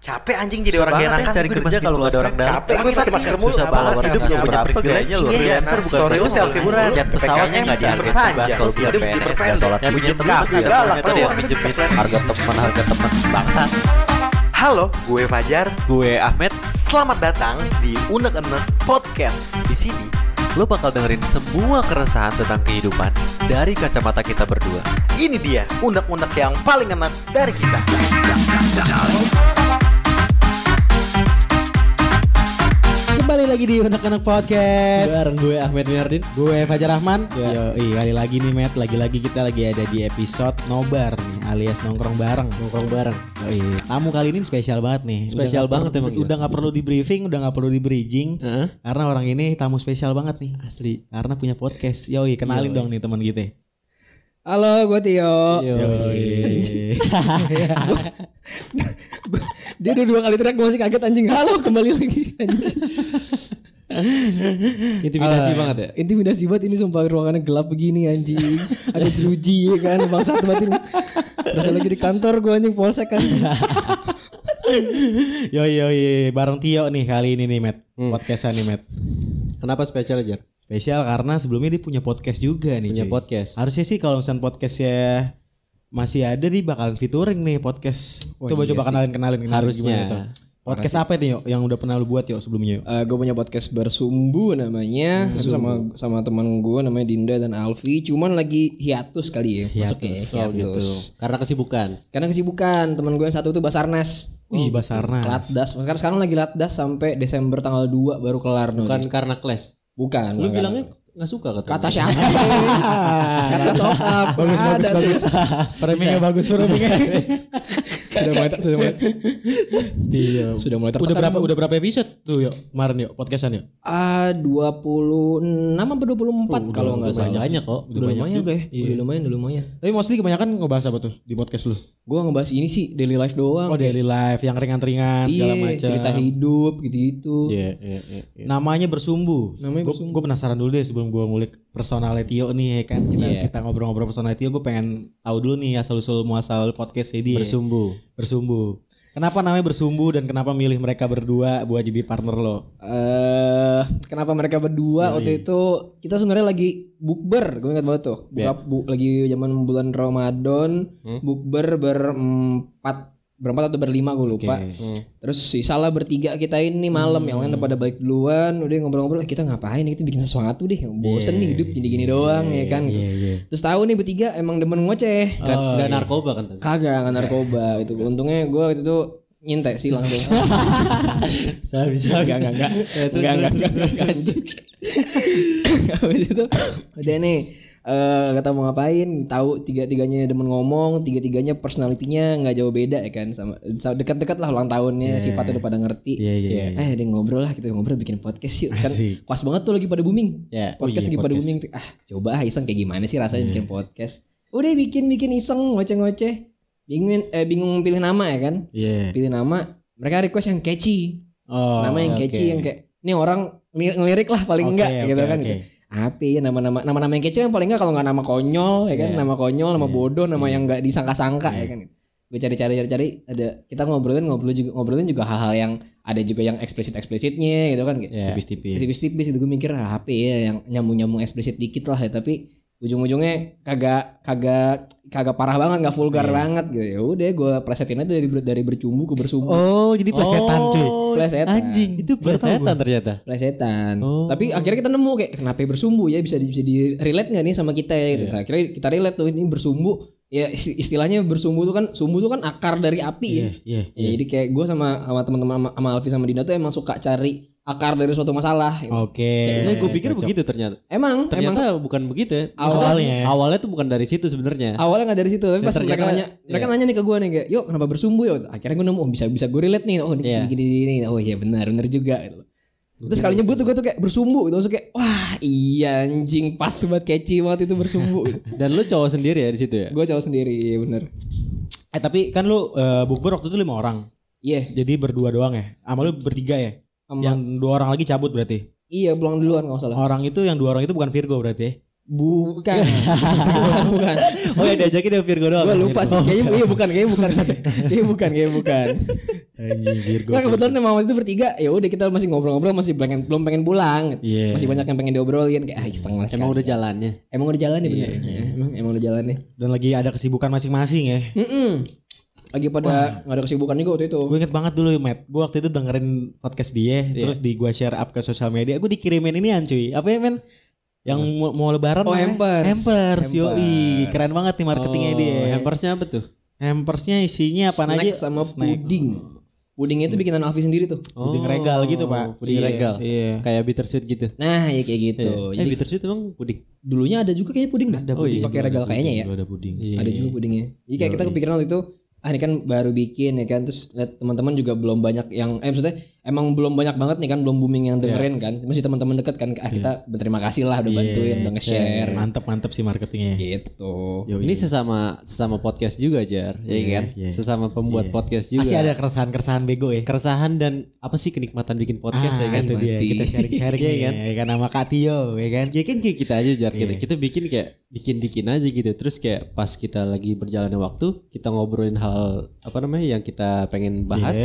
Capek anjing jadi Susah orang banget ya enakan cari kerja kalau nggak ada orang dalam. Capek gue pakai masker mulu Susah banget. hidup nggak punya privilege. gajinya luar Iya, bukan story lu selfie mulu Cat pesawatnya nggak dihargai sebat kalau dia PNS ya sholat yang teman kafe ya galak tuh yang minjem harga teman harga teman. Bangsa. Halo, gue Fajar. Gue Ahmed. Selamat datang di Unek Enek Podcast. di sini lo bakal dengerin semua keresahan tentang kehidupan dari kacamata kita berdua. Ini dia unek-unek yang paling enak dari kita. Kembali lagi di Anak-anak Podcast. Bareng gue Ahmed Miardin. Gue Fajar Rahman. Ya. Yo, iya, kali lagi nih Matt Lagi-lagi kita lagi ada di episode Nobar nih Alias nongkrong bareng. Nongkrong bareng. Yoi, Tamu kali ini spesial banget nih. Spesial Udah nggak banget perlu- emang, ya. Udah gak perlu di briefing Udah gak perlu di bridging. Heeh. Karena orang ini tamu spesial banget nih. Asli. Karena punya podcast. Yoi kenalin Yoi. dong nih teman kita. Halo, gue Tio. Yoi Dia udah dua kali teriak gue masih kaget anjing. Halo, kembali lagi. Anjing. Intimidasi Ah, banget ya Intimidasi banget ini sumpah ruangannya gelap begini anjing. Ada jeruji ya kan, bangsat banget ini. Terus lagi di kantor gue anjing polsek kan. Yoi yoi Bareng Tio nih kali ini nih Matt Hmm. Podcastan nih Matt Kenapa spesial aja? Spesial karena sebelumnya dia punya podcast juga nih Punya cuy. podcast Harusnya sih kalau misalnya podcastnya masih ada nih bakalan featuring nih podcast. Oh, coba iya coba kenalin kenalin kenalin Harusnya. gimana tuh. Podcast apa nih yuk yang udah pernah lu buat yuk sebelumnya yuk? gue punya podcast bersumbu namanya Itu sama sama teman gue namanya Dinda dan Alfi cuman lagi hiatus kali ya masuknya Hiatus, ya, oh gitu. hiatus. Karena kesibukan karena kesibukan teman gue yang satu tuh Basarnas Wih Basarnas. Latdas sekarang sekarang lagi Latdas sampai Desember tanggal 2 baru kelar nih. Bukan karena kelas bukan Lu bilangnya gak suka kata kata siapa? Kata sokap. Bagus bagus bagus. Framingnya bagus framingnya. Sudah mulai sudah mulai Iya. sudah mulai Udah berapa udah berapa episode tuh yuk kemarin yuk podcastan yuk? ah 26 apa 24 kalau nggak salah Banyak kok udah lumayan kayak Iya. udah lumayan udah lumayan Tapi mostly kebanyakan ngebahas apa tuh di podcast lu? gua ngebahas ini sih daily life doang Oh daily life yang ringan-ringan segala iya macam. cerita hidup gitu-gitu Iya iya iya iya. Namanya bersumbu. Namanya Gua- Bersumbu. Gue penasaran dulu deh sebelum gue ngulik personalnya Tio nih ya kan. Kita, Iya. kita ngobrol-ngobrol personalnya Tio. Gue pengen tahu dulu nih asal usul muasal podcast ini. Bersumbu Bersumbu. Kenapa namanya bersumbu dan kenapa milih mereka berdua buat jadi partner lo? eh kenapa mereka berdua Yoi. waktu itu kita sebenarnya lagi bukber gue ingat banget tuh buka bu- lagi zaman bulan Ramadan Hmm. bukber berempat berempat atau berlima gue lupa. Oke. terus sisa lah bertiga kita ini malam yang lain udah pada balik duluan udah ngobrol-ngobrol "Eh, kita ngapain? Kita bikin sesuatu deh bosen nih hidup gini-gini doang ya kan? gitu. Iya iya. terus tahu nih bertiga emang demen ngoceh. Gak, Oh, gak iya. narkoba kan? Kagak nggak narkoba gitu. Untungnya gue waktu itu nyintek sih langsung. Bisa bisa enggak enggak enggak. Enggak enggak enggak enggak anjing. habis itu udah nih eh kata mau ngapain tahu tiga tiganya demen ngomong tiga tiganya personalitinya nggak jauh beda ya kan sama dekat-dekat lah ulang tahunnya sifatnya udah pada ngerti Iya iya. iya. eh dia ngobrol lah kita ngobrol bikin podcast yuk kan Asik. pas banget tuh lagi pada booming Ya podcast iya, lagi pada booming ah coba ah iseng kayak gimana sih rasanya Iya. bikin podcast udah bikin bikin iseng ngoceh-ngoceh bingung eh bingung pilih nama ya kan Iya. pilih nama mereka request yang catchy Oh. nama yang oke. catchy yang kayak ini orang ngeli- ngelirik lah paling Oke, enggak oke, gitu kan oke. gitu. Ya nama-nama nama-nama yang catchy kan paling enggak kalau nggak nama konyol ya kan Iya. nama konyol nama Iya. bodoh nama Iya. yang nggak disangka-sangka ya kan gue cari-cari cari-cari ada kita ngobrolin ngobrol juga ngobrolin juga hal-hal yang ada juga yang eksplisit eksplisitnya gitu kan. Iya. Tipis-tipis. tipis-tipis itu gue mikir ah, apa ya yang nyambung-nyambung eksplisit dikit lah ya tapi ujung-ujungnya kagak kagak kagak parah banget nggak vulgar Iya. banget gitu ya udah gue plesetin aja dari dari bercumbu ke bersumbu Oh, jadi plesetan cuy. plesetan Anjing, itu Plesetan ternyata plesetan. Oh. Tapi akhirnya kita nemu kayak kenapa bersumbu ya bisa bisa di relate nggak nih sama kita ya gitu. Iya. Nah, akhirnya kita relate tuh ini bersumbu ya isti- istilahnya bersumbu tuh kan sumbu tuh kan akar dari api Iya, ya. iya. Ya, jadi kayak gue sama sama teman-teman sama, sama Alfi sama Dina tuh emang suka cari akar dari suatu masalah. gitu. Oke. Nah, gue pikir Cocok. begitu ternyata Emang emang Ternyata bukan begitu ya Awalnya. Awalnya tuh bukan dari situ sebenarnya awalnya nggak dari situ tapi Ya, pas mereka ternyata- nanya mereka iya. nanya nih ke gue nih kayak yuk kenapa bersumbu ya akhirnya gue nemu oh bisa bisa gue relate nih oh ini Iya. gini gini gini. oh iya benar benar juga gitu. terus kali nyebut tuh gue tuh kayak bersumbu gitu langsung kayak wah iya anjing pas banget catchy banget itu bersumbu gitu. Dan lu cowok sendiri ya di situ ya gue cowok sendiri iya bener Eh tapi kan lu eh, bukber waktu itu lima orang. iya Jadi berdua doang ya. Sama lu bertiga ya. Yang dua orang lagi cabut berarti. iya pulang duluan kalau nggak salah Orang itu yang dua orang itu bukan Virgo berarti. ya? Bukan. bukan, bukan. Oh ya diajakin sama Virgo doang. Gue lupa sih. Kayaknya iya bukan, kayaknya bukan. Kayaknya bukan, kayaknya bukan. Anjing Virgo. Nah kebetulan emang waktu itu bertiga ya udah kita masih ngobrol-ngobrol masih pengen belum pengen pulang. Iya. Masih banyak yang pengen diobrolin kayak ah iseng lah. Emang udah jalannya. emang udah jalan nih bener. Emang emang udah jalan nih. Dan lagi ada kesibukan masing-masing ya. Mm-mm. Lagi pada nggak ada kesibukan juga waktu itu. Gue inget banget dulu Matt Gue waktu itu dengerin podcast dia Terus di gue share up ke sosial media Gue dikirimin ini cuy Apa ya men Yang mau, mau lebaran Oh, hampers. Hampers yoi. Keren banget nih marketingnya dia Oh, Hampersnya apa tuh? Hampersnya isinya apa Snack aja sama Snack. puding. Pudingnya itu bikinan Alfi sendiri tuh. Puding regal gitu pak Puding Iya, regal. Iya Kayak bittersweet gitu. Nah ya kayak gitu. Iya. Eh Jadi bittersweet emang puding. dulunya ada juga kayaknya puding dah. Ada Oh, puding iya. Pakai regal kayaknya ya. Ada puding Ada juga pudingnya. Jadi kayak kita kepikiran waktu itu ah ini kan baru bikin ya kan terus lihat teman-teman juga belum banyak yang eh maksudnya emang belum banyak banget nih kan belum booming yang dengerin kan masih teman-teman deket kan ah kita berterima kasih lah udah bantuin udah nge-share Mantep mantep sih marketingnya gitu Yoi. Ini sesama sesama podcast juga Jar, ya kan? iya. Sesama pembuat podcast juga. Masih ada keresahan-keresahan bego ya keresahan dan apa sih kenikmatan bikin podcast ah, ya kan? itu dia kita sharing-sharing Iya ya kan? kan ya kan sama Kak Tio ya kan Ya kan kayak kita aja Jar, kita, Iya. kita bikin kayak bikin-bikin aja gitu. Terus kayak pas kita lagi berjalannya waktu, kita ngobrolin hal apa namanya yang kita pengen bahas.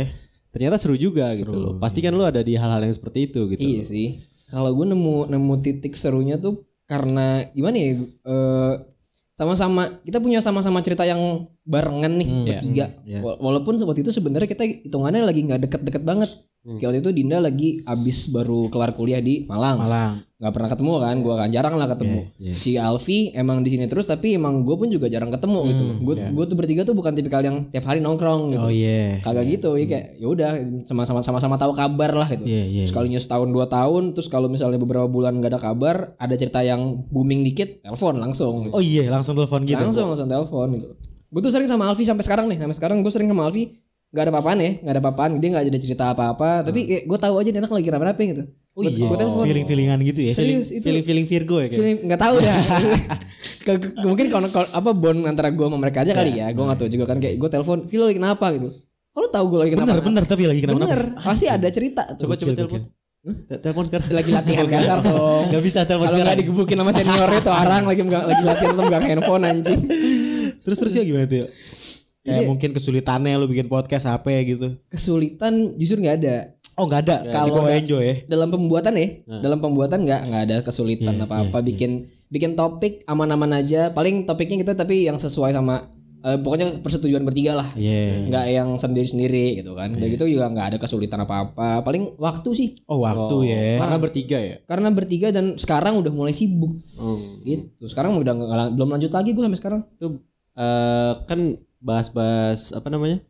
Ternyata seru juga gitu loh. Pasti kan lu ada di hal-hal yang seperti itu gitu. iya sih kalau gue nemu nemu titik serunya tuh karena gimana ya eh, sama-sama kita punya sama-sama cerita yang barengan nih Hmm, bertiga iya. Wa- walaupun waktu itu sebenarnya kita hitungannya lagi nggak deket-deket banget Hmm. kayak waktu itu Dinda lagi abis baru kelar kuliah di Malang. Malang. Nggak pernah ketemu kan gue kan jarang lah ketemu. Iya, iya. si Alfi emang di sini terus tapi emang gue pun juga jarang ketemu gitu gue gue tuh bertiga tuh bukan tipikal yang tiap hari nongkrong gitu. Hmm, oh iya kagak gitu ya kayak ya udah sama-sama sama-sama tahu kabar lah gitu. Iya iya sekalinya setahun dua tahun terus kalau misalnya beberapa bulan nggak ada kabar ada cerita yang booming dikit telepon langsung gitu. oh iya langsung telepon gitu. Langsung langsung telepon gitu. Gue tuh sering sama Alfi sampai sekarang nih. Sampai sekarang gue sering sama Alfi nggak ada apa-apaan ya nggak ada apa-apaan dia nggak ada cerita apa-apa. Tapi kayak gue tahu aja dia anak lagi rame-rame gitu. Oh Gua- iya. gua telepon. Feeling feelingan gitu ya serius itu Feeling feeling Virgo ya kan? feeling nggak tahu dah. Ke- ke- mungkin kalau kalau- apa bond antara gue sama mereka aja kali ya. Gue nggak tahu juga kan kayak gue telepon Vilo lagi kenapa? gitu. Kalau tahu gue lagi kenapa? Bener bener tapi lagi kenapa bener pasti ada cerita tuh. Coba coba telepon. Te- Telepon sekarang. lagi latihan kasar dong. Gak bisa telepon kalau nggak sekarang. digebukin sama seniornya tuh orang lagi lagi latihan atau megang handphone anjing. Terus terus ya gimana tuh kayak Jadi- mungkin kesulitannya lu bikin podcast apa ya gitu kesulitan justru nggak ada oh nggak ada Kalau enjoy ya dalam pembuatan ya Nah. dalam pembuatan nggak nggak ada kesulitan Iya, apa apa iya, bikin bikin topik aman-aman aja paling topiknya kita tapi yang sesuai sama eh, pokoknya persetujuan bertiga lah iya nggak yang sendiri-sendiri gitu kan. Dan gitu juga nggak ada kesulitan apa-apa. Paling waktu sih. oh waktu ya Karena bertiga ya. Karena bertiga dan sekarang udah mulai sibuk Hmm. gitu. Sekarang udah nggak- belum lanjut lagi gue sampai sekarang. Itu eh, kan bahas-bahas apa namanya?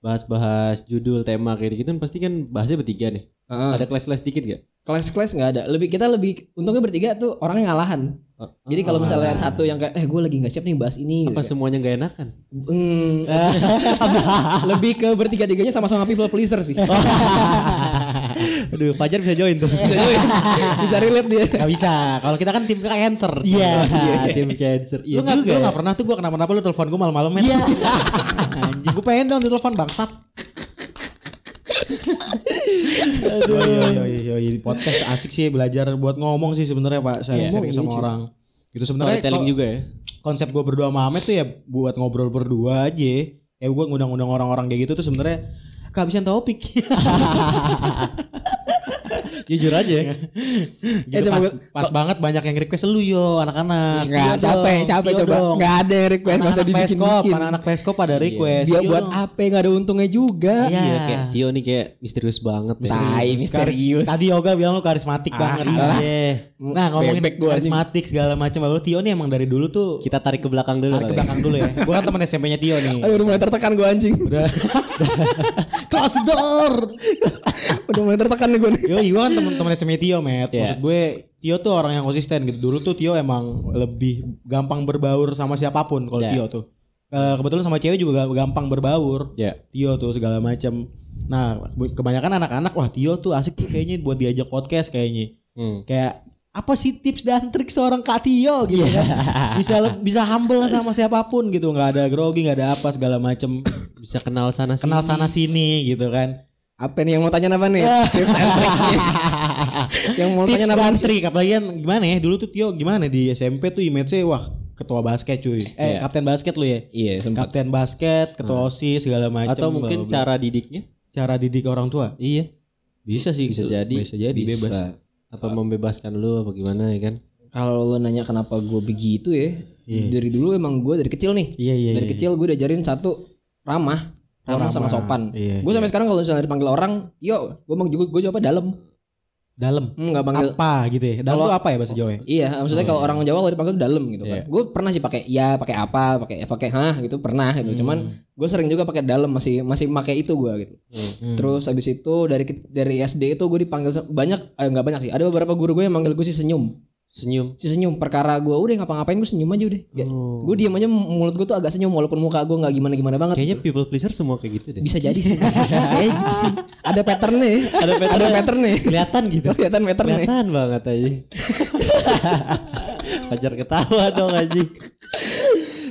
Bahas-bahas judul tema kayak gitu kan pasti kan bahasnya bertiga nih. Heeh. Ada kelas-kelas dikit gak? Kelas-kelas nggak ada. Lebih kita lebih untungnya bertiga tuh orangnya ngalahan. Oh, Jadi kalau misalnya ada satu yang kayak eh gue lagi nggak siap nih bahas ini. apa gitu. semuanya gak enakan? Hmm, lebih ke bertiga-tiganya sama-sama people pleaser sih. Aduh, Fajar bisa join tuh. Bisa relate dia. Gak bisa kalau kita kan tim cancer Iya, tim cancer. Iya lu nggak juga. lu ya. nggak pernah tuh gue kenapa-napa lu telepon gue malam-malam ya anjing gue pengen dong ditelepon bangsat Aduh. Yo, yo, yo, yo, podcast asik sih belajar buat ngomong sih sebenarnya pak saya Iya. sharing sama Iya, orang itu sebenarnya Storytelling ko- juga ya. konsep gue berdua sama Ahmed tuh ya buat ngobrol berdua aja ya gue ngundang-undang orang-orang kayak gitu tuh sebenarnya kehabisan topik Jujur aja ya. gitu, Eh, coba pas, gua- pas banget banyak yang request lu yo anak-anak Nggak, Tio capek, dong, capek Tio coba. dong. Nggak ada yang request, nggak usah anak-anak peskop anak-anak peskop pada request Dia buat apa nggak ada untungnya juga. Iya. Iya, kayak Tio nih kayak misterius banget. Tai, misterius. Tadi Yoga bilang lu karismatik banget. Iya. Nah ngomongin karismatik segala macam. Lalu Tio nih emang dari dulu tuh Kita tarik ke belakang dulu tarik ke ya. belakang dulu ya. Gue kan temen SMP-nya Tio nih. Aduh udah mulai tertekan gue anjing. Udah. Close the door. Udah mulai tertekan nih gue nih. Yo, gue kan temen-temen SMP Tio, Met. Iya. Maksud gue Tio tuh orang yang konsisten gitu. Dulu tuh Tio emang lebih gampang berbaur sama siapa pun kalau Iya. Tio tuh. Eh, kebetulan sama cewek juga ga- gampang berbaur. Ya. Tio tuh segala macam. Nah, kebanyakan anak-anak wah Tio tuh asik tuh kayaknya buat diajak podcast kayaknya. Hmm. Kayak apa sih tips dan trik seorang Kak Tio gitu Iya. kan. Bisa le- bisa humble sama siapa pun gitu, nggak ada grogi, nggak ada apa segala macem Bisa kenal sana sini. Kenal sana sini gitu kan. Apa nih yang mau tanya apa nih? Tips and yang mau Tips tanya nama dan trik apalagi kan gimana ya dulu tuh Tio gimana di SMP tuh image-nya wah ketua basket cuy. Eh kapten basket lu ya. Iya, sempat. Kapten basket, ketua OSIS segala macam. Atau mungkin bla, bla, bla. cara didiknya? cara didik orang tua. Iya. Bisa sih. Bisa itu. jadi. Bisa jadi bebas. Bisa. Apa membebaskan lu apa gimana ya kan? Kalau lo nanya kenapa gue begitu ya, dari dulu emang gue dari kecil nih. Iya iya. dari iya. kecil gue diajarin satu ramah, ramah, sama sopan. Iya, gue sampai sekarang kalau misalnya dipanggil orang, yo, gue emang juga gue jawabnya dalam, Dalam. Hmm, nggak panggil. Apa gitu ya? Dalam tuh apa ya bahasa Jawa? ya? Iya, maksudnya kalau orang Jawa kalau dipanggil dalam gitu Iya. kan. Gue pernah sih pakai ya, pakai apa, pakai pakai hah gitu pernah gitu. Hmm. Cuman gue sering juga pakai dalam masih masih pakai itu gue gitu. Hmm. Terus habis itu dari dari SD itu gue dipanggil banyak eh, nggak banyak sih. Ada beberapa guru gue yang manggil gue si senyum. Senyum. Si senyum perkara gue udah ngapa-ngapain gue senyum aja udah. Ya, Oh. Gue diem aja mulut gue tuh agak senyum walaupun muka gue nggak gimana-gimana banget. Kayaknya people pleaser semua kayak gitu deh. Bisa jadi sih. Kayaknya gitu sih. Ada patternnya. ya. Ada pattern. Ada patternnya. Kelihatan gitu. Kelihatan patternnya. Kelihatan banget aja. Fajar ketawa dong anjing.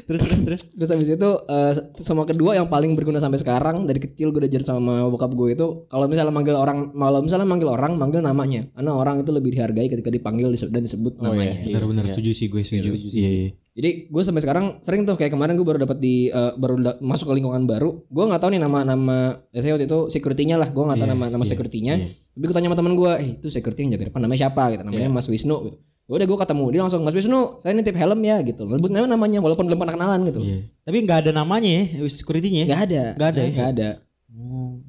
Terus terus terus. Terus habis itu eh, sama kedua yang paling berguna sampai sekarang dari kecil gue diajar sama bokap gue itu kalau misalnya manggil orang kalau misalnya manggil orang manggil namanya karena orang itu lebih dihargai ketika dipanggil disebut- dan disebut namanya. Benar-benar setuju sih gue setuju. Iya iya. Jadi gue sampai sekarang sering tuh kayak kemarin gue baru dapat di eh, baru da- masuk ke lingkungan baru. Gue nggak tahu nih nama nama ya saya waktu itu security-nya lah. Gue nggak tahu Iya, nama nama iya, security-nya. iya. Tapi gue tanya sama teman gue, eh itu security yang jaga depan namanya siapa gitu. Namanya Mas Wisnu gitu. Ya Udah gue ketemu dia langsung Mas Wisnu, saya nitip helm ya gitu. Sebut nama namanya walaupun belum pernah kenalan gitu. Iya. Tapi nggak ada namanya ya security-nya. ya? Nggak ada. Nggak ada ya? Nggak ada.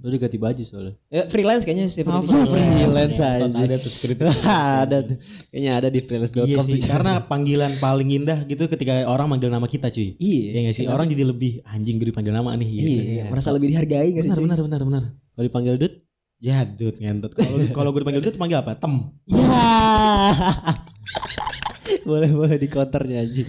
Lu diganti baju soalnya. Ya, freelance kayaknya sih. Apa? Freelance aja. Ada tuh security. ada tuh. Kayaknya ada di freelance.com Iya tuh. sih, karena panggilan paling indah gitu ketika orang manggil nama kita cuy. Iya. Iya gak sih? Orang jadi lebih anjing gue dipanggil nama nih gitu. Iya, merasa lebih dihargai gak sih? Benar cuy? benar benar benar. Kalau dipanggil Dut. Ya dud ngentot. Kalau kalau gue dipanggil dud panggil apa? Tem. Ya. Boleh boleh di counternya anjing.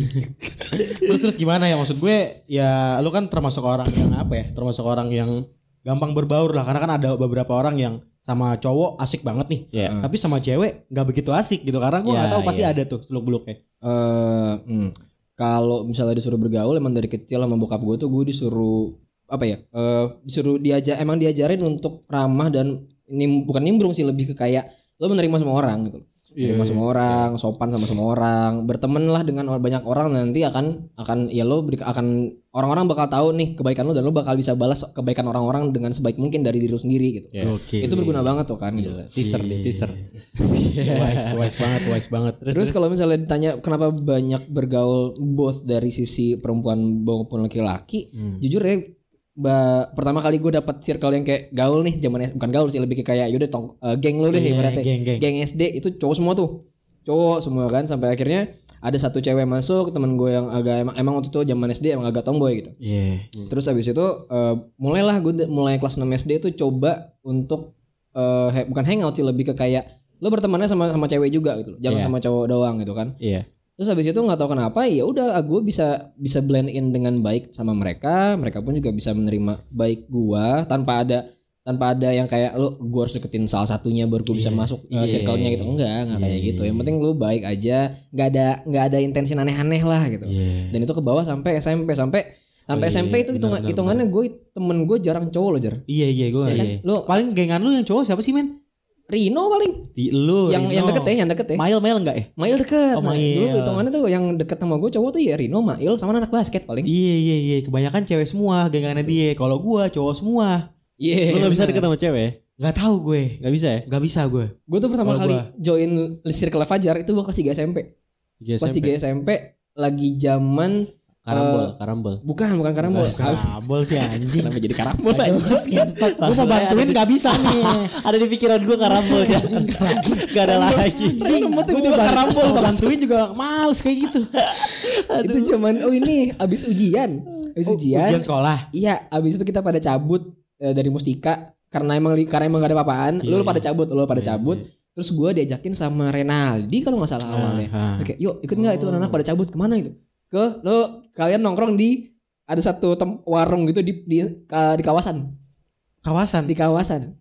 Terus terus gimana ya maksud gue? Ya lu kan termasuk orang yang apa ya? Termasuk orang yang gampang berbaur lah karena kan ada beberapa orang yang sama cowok asik banget nih. Iya. Tapi sama cewek nggak begitu asik gitu karena gue nggak Ya, tahu pasti iya. ada tuh seluk beluknya. Eh, hmm. kalau misalnya disuruh bergaul emang dari kecil sama bokap gue tuh gue disuruh apa ya? eh disuruh diajar emang diajarin untuk ramah dan nim, bukan nimbrung sih lebih ke kayak lo menerima semua orang gitu. Iya, Menerima semua orang, sopan sama semua orang, berteman lah dengan banyak orang nanti akan akan ya lo beri- akan orang-orang bakal tahu nih kebaikan lo dan lo bakal bisa balas kebaikan orang-orang dengan sebaik mungkin dari diri lo sendiri gitu. Oke. Itu berguna banget tuh kan gitu. Teaser nih, teaser. wise, wise banget, wise banget. Terus, kalau misalnya ditanya kenapa banyak bergaul both dari sisi perempuan maupun laki-laki, jujur ya ba, pertama kali gue dapet circle yang kayak gaul nih zaman bukan gaul sih lebih ke kayak yaudah tong, eh, geng lu deh Iya, ibaratnya. geng, geng. SD itu cowok semua tuh. Cowok semua kan sampai akhirnya ada satu cewek masuk teman gue yang agak emang, emang waktu itu zaman SD emang agak tomboy gitu. Iya. Terus habis itu eh, mulailah gue mulai kelas 6 SD itu coba untuk eh, he- bukan hangout sih lebih ke kayak lo bertemannya sama sama cewek juga gitu. Jangan Iya. sama cowok doang gitu kan. Iya. Terus habis itu nggak tahu kenapa ya udah gue bisa bisa blend in dengan baik sama mereka, mereka pun juga bisa menerima baik gua tanpa ada tanpa ada yang kayak lo gue harus deketin salah satunya baru gue bisa masuk uh, Iya. circle-nya gitu enggak enggak kayak Iya, gitu iya, yang penting lu baik aja nggak ada nggak ada intensi aneh-aneh lah gitu Iya. dan itu ke bawah sampai SMP sampai sampai Oh, iya, SMP itu hitungan hitungannya gue temen gue jarang cowok loh jar Iya iya gue Ya kan? iya. Lu- paling gengan lu yang cowok siapa sih men? Rino paling Di lu. yang yang deket ya yang deket ya Mail mail enggak ya? Mail deket Oh, nah, Mail. dulu hitungannya tuh yang deket sama gue cowok tuh ya Rino Mail sama anak basket paling Iya iya iya. Kebanyakan cewek semua gengannya dia. Kalau gua cowok semua. Iya. Lu gak bisa deket sama cewek? Gak tahu gue. Gak bisa ya? Gak bisa gue. Gue tuh pertama Kalau kali gua- join circle Fajar itu gue kelas 3 SMP. Tiga Kelas 3 SMP lagi zaman Karambol, Eh, karambol. bukan bukan karambol. Karambol sih anjing. Kenapa jadi karambol? Gue mau bantuin gak bisa nih. Ada di pikiran gue karambol ya. Gak ada lagi. Random tiba-tiba Gue karambol bantuin juga males kayak gitu. Itu cuman oh ini abis ujian. Abis Oh, ujian. Ujian sekolah. Iya, abis itu kita pada cabut eh, dari Mustika karena emang karena emang gak ada apa-apaan. Iya, lu iya. pada cabut, lu pada Iya, cabut. Terus gue diajakin sama Renaldi kalau nggak salah awalnya. Oke, yuk ikut nggak itu anak pada cabut ke mana itu? Ke lo kalian nongkrong di ada satu tem- warung gitu di di, ka- di kawasan Kawasan. di kawasan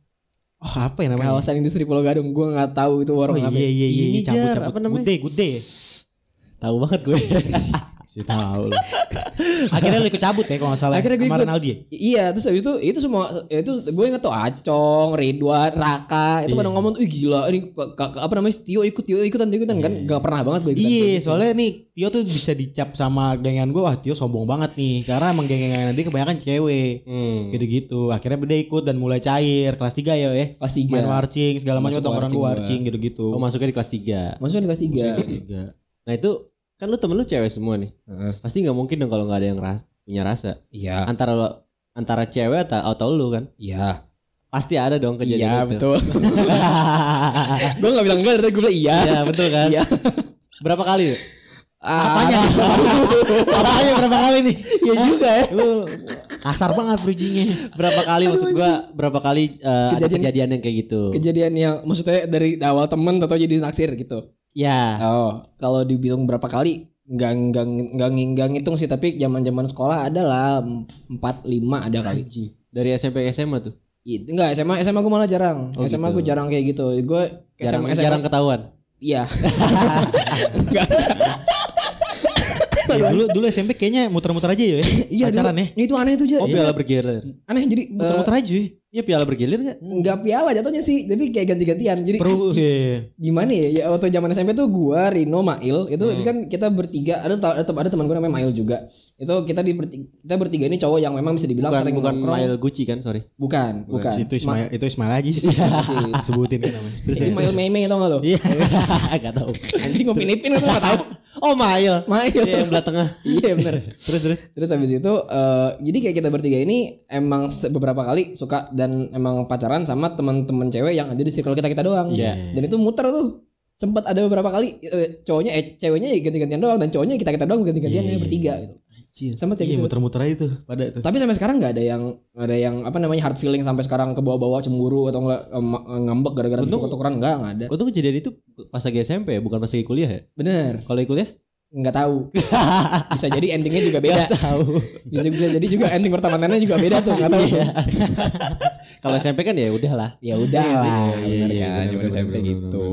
Oh apa ya namanya? kawasan industri Pulau Gadung gue nggak tahu itu Oh warung iya apa iya iya. Ini, cabut Jar, apa namanya? Good day, good day. Tahu banget gue. Si tahu. Akhirnya lu ikut cabut ya kalau nggak salah. Akhirnya gue ikut. Ronaldo ya? Iya terus habis itu itu semua itu gue inget tuh Acong, Ridwan, Raka itu pada ngomong ih gila ini apa namanya Tio ikut Tio ikutan Tio ikutan kan gak pernah banget gue ikutan. Iya, soalnya nih Tio tuh bisa dicap sama gengan gue, wah Tio sombong banget nih. Karena emang geng-gengan dia kebanyakan cewek. Hmm. Gitu-gitu. Akhirnya dia ikut dan mulai cair. Kelas 3 ya ya. Kelas tiga. Main warcing, segala macam tongkrongan warcing gitu-gitu. Oh masuknya di kelas 3 Maksudnya di kelas tiga. Tiga. Nah itu kan lu temen lu cewek semua nih Heeh. Pasti nggak mungkin dong kalau nggak ada yang ras punya rasa Iya. Antara lo antara cewek atau, atau lu kan Iya. Pasti ada dong kejadian Iya itu betul. gue gak bilang enggak, tapi gue bilang iya. Iya betul kan Iya. Berapa kali? Apanya? Apanya berapa kali nih? Iya juga ya. Kasar banget bridgingnya. Berapa kali maksud gua berapa kali uh, ada Kejadian- kejadian yang kayak gitu Kejadian yang maksudnya dari awal temen atau jadi naksir gitu. Ya Oh, kalau dibilang berapa kali nggak nggak nggak nggak ngitung sih tapi zaman zaman sekolah ada lah empat lima ada kali. dari SMP ke SMA tuh Itu enggak SMA SMA gue malah jarang. Oh, SMA gitu. gue jarang kayak gitu. Gue jarang, SMA, SMA jarang ketahuan Iya. Enggak. Ya, dulu dulu SMP kayaknya muter-muter aja ya. Iya Pacaran dulu. ya. Itu aneh tuh Oh jadi. piala bergilir Aneh jadi Muter-muter aja ya. Iya piala bergilir nggak? Enggak piala jatuhnya sih, tapi kayak ganti-gantian. Jadi Perlu iya. gimana ya? Ya waktu zaman SMP tuh gua, Rino, Mail, itu Hmm. itu kan kita bertiga, ada ada, ada teman gue namanya Mail juga. Itu kita di bertiga, kita bertiga ini cowok yang memang bisa dibilang Bukan sering bukan nongkrong. Mail Gucci kan sorry Bukan, bukan. Itu Ismail, itu Ismail aja sih. Ma- Sebutin kan namanya. Ini Mail Meme tau gak lo? Iya. Gak tahu Anjing ngupin ipin aku gak tau. Oh Mail Mail. Iya yang belah tengah Iya bener. Terus terus Terus habis itu eh, jadi kayak kita bertiga ini emang beberapa kali suka dan emang pacaran sama teman-teman cewek yang ada di circle kita kita doang. Iya. Dan itu muter tuh. Sempat ada beberapa kali eh, cowoknya eh ceweknya ya ganti-gantian doang dan cowoknya kita kita doang ganti-gantian Iya, ya iya, bertiga gitu. Sempat kayak Iya gitu. muter-muter aja tuh pada tuh. Tapi sampai sekarang nggak ada yang nggak ada yang apa namanya hard feeling sampai sekarang ke bawah-bawah cemburu atau enggak ngambek gara-gara Untung- tuker-tukeran enggak enggak ada. Untung kejadian itu pas lagi SMP ya bukan pas lagi kuliah ya Bener, Kalau kuliah nggak tahu. Bisa jadi endingnya juga beda. Nggak tahu Bisa, bisa jadi juga ending pertemanannya juga beda tuh, nggak tahu. tuh. Kalau SMP kan ya udahlah Ya udah Iya lah, iya, iya, kan, zaman SMP gitu.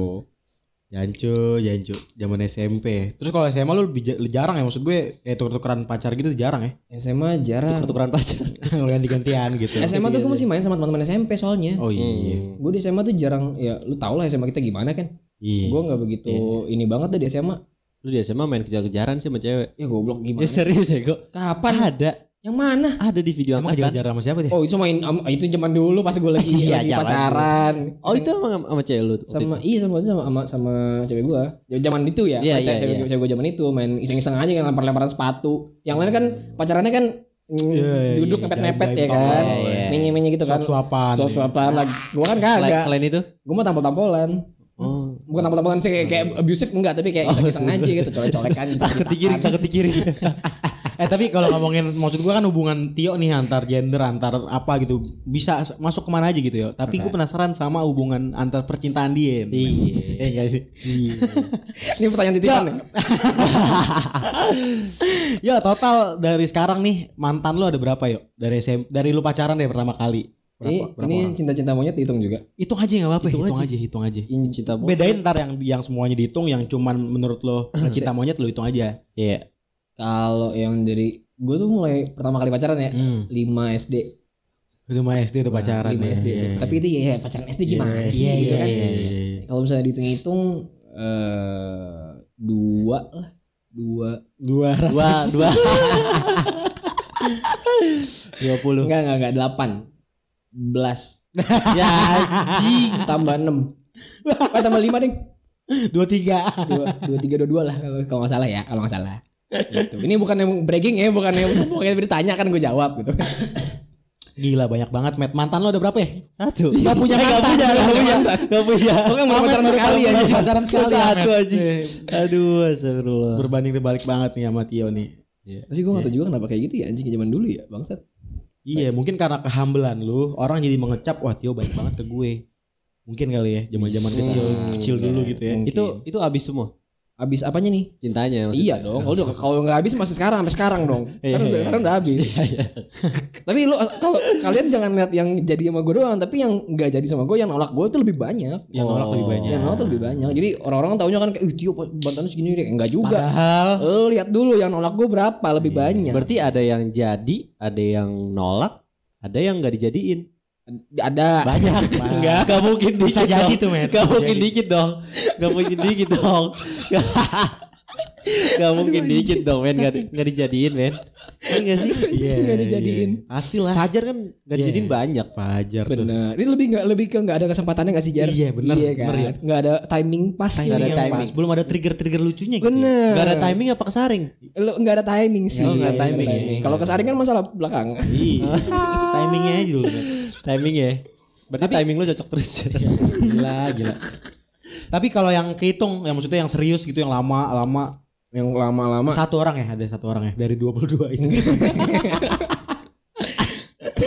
Jancu, jancu, zaman SMP. Terus kalau SMA lu lebih ja- jarang ya maksud gue kayak tuker-tukeran pacar gitu jarang ya. SMA jarang. Tukeran pacar ganti-gantian gitu. SMA tuh gue masih main sama teman-teman SMP soalnya. Oh iya. Gue di SMA tuh jarang, ya lu tau lah SMA kita gimana kan. Iya. Gue nggak begitu ini banget deh di SMA. Lu di SMA main kejar-kejaran sih sama cewek Ya goblok gimana? Ya serius ya kok Kapan? Ada Yang mana? Ada di video Emang angkatan kejar-kejar sama siapa deh? Oh itu main am- itu zaman dulu pas gue lagi, Iya, lagi pacaran. Oh itu emang sama cewek lu sama itu? iya sama sama sama, sama cewek gua. Ya, Zaman itu ya. Iya, Pacar- iya, cewek, iya. cewek gua zaman itu main iseng-iseng aja kan lempar-lemparan sepatu. Yang lain kan pacarannya kan mm, Iya, iya, duduk iya, mepet-mepet ya kan. Iya. Menye-menye gitu kan. Suap-suapan. Suap-suapan lagi. Gua kan Selain, kagak. selain itu Gua mau tampol-tampolan. Oh Bukan tampol-tampolan sih kayak, kayak abusive enggak, tapi kayak iseng-iseng aja gitu, colek-colekan gitu. Takut dikiring Takut Eh tapi kalau ngomongin maksud gua kan hubungan Tio nih antar gender antar apa gitu bisa masuk ke mana aja gitu ya. Tapi gue penasaran sama hubungan antar percintaan dia. Iya Eh enggak sih? Ini pertanyaan titipan nih. ya total dari sekarang nih mantan lu ada berapa yuk? Dari SM, dari lu pacaran deh pertama kali. Berapa? Ini, berapa ini orang? cinta-cinta monyet dihitung juga. Hitung aja nggak apa-apa, Hitung hitung, aja. aja. hitung aja. Ini Cinta bo- Bedain ntar yang yang semuanya dihitung, yang cuman menurut lo cinta monyet lo hitung aja. Iya Kalau yang dari gue tuh mulai pertama kali pacaran ya, Hmm. 5 SD. Itu mah SD tuh pacaran. 5 ya. SD. Iya, Tapi itu ya pacaran SD iya. gimana Iya, sih iya, gitu kan. iya, iya, iya. Kalau misalnya dihitung-hitung eh dua lah, dua. Dua Dua Dua Dua puluh Enggak enggak enggak delapan. Belas. Ya anjing Tambah enam. Oh, tambah lima ding. dua tiga. Dua, tiga dua dua lah kalau kalau nggak salah ya kalau nggak salah. Gitu. Ini bukan yang bragging ya, bukan yang pokoknya ditanya kan gue jawab gitu. Gila banyak banget Matt. Mantan lo ada berapa ya? Satu Gak punya Eh, Gak mantan. punya Gak punya Gak punya Pokoknya mau pacaran berkali ya. Pacaran sekali Satu aja Aduh astagfirullah Berbanding terbalik banget nih sama Tio nih. Tapi gue gak tau juga kenapa kayak gitu ya anjing zaman dulu ya bangsat. Iya mungkin karena kehambelan lu Orang jadi mengecap Wah Tio baik banget ke gue. Mungkin kali ya Zaman-zaman kecil Kecil dulu gitu ya. mungkin. Itu Itu abis semua Abis apanya nih? Cintanya maksudnya. Iya dong. Kalau kalau nggak habis masih sekarang sampai sekarang dong. Iya, Kan udah, iya. sekarang udah habis. tapi lu kalau kalian jangan lihat yang jadi sama gue doang, tapi yang nggak jadi sama gue yang nolak gue itu lebih banyak. Yang nolak lebih banyak. Yang nolak tuh lebih banyak. Jadi orang-orang taunya kan kayak, "Ih, Tio bantuan segini deh." Enggak juga. Padahal Eh, lihat dulu yang nolak gue berapa, lebih Iya. banyak. Berarti ada yang jadi, ada yang nolak, ada yang nggak dijadiin. Ada. Banyak. Enggak, enggak mungkin Bisa jadi dong. tuh, Met. Enggak mungkin jadi. dikit dong. Enggak mungkin dikit dong. Enggak mungkin dikit dong, men. Enggak dijadiin, men. Iya enggak sih? Iya, Nggak dijadiin. iya. Pastilah. Fajar kan enggak Iya. dijadiin banyak. Fajar tuh. Bener. Ini lebih nggak lebih ke nggak ada kesempatannya nggak sih Jar? Iya, bener, Iya kan. bener ya. Nggak ada timing pas. Timing Nggak ada timing. pas. Belum ada trigger-trigger lucunya gitu. Bener. Enggak ada timing apa kesaring? Lu nggak ada timing sih. Oh, nggak Nggak ada timing ya. Kalau kesaring kan masalah belakang. Iya. Timingnya aja dulu. Met. Timing ya. Berarti timing lu cocok terus. Gila, gila. Tapi kalau yang kehitung, yang maksudnya yang serius gitu, yang lama, lama. Yang lama-lama Satu orang ya, ada satu orang ya. Dari 22 itu.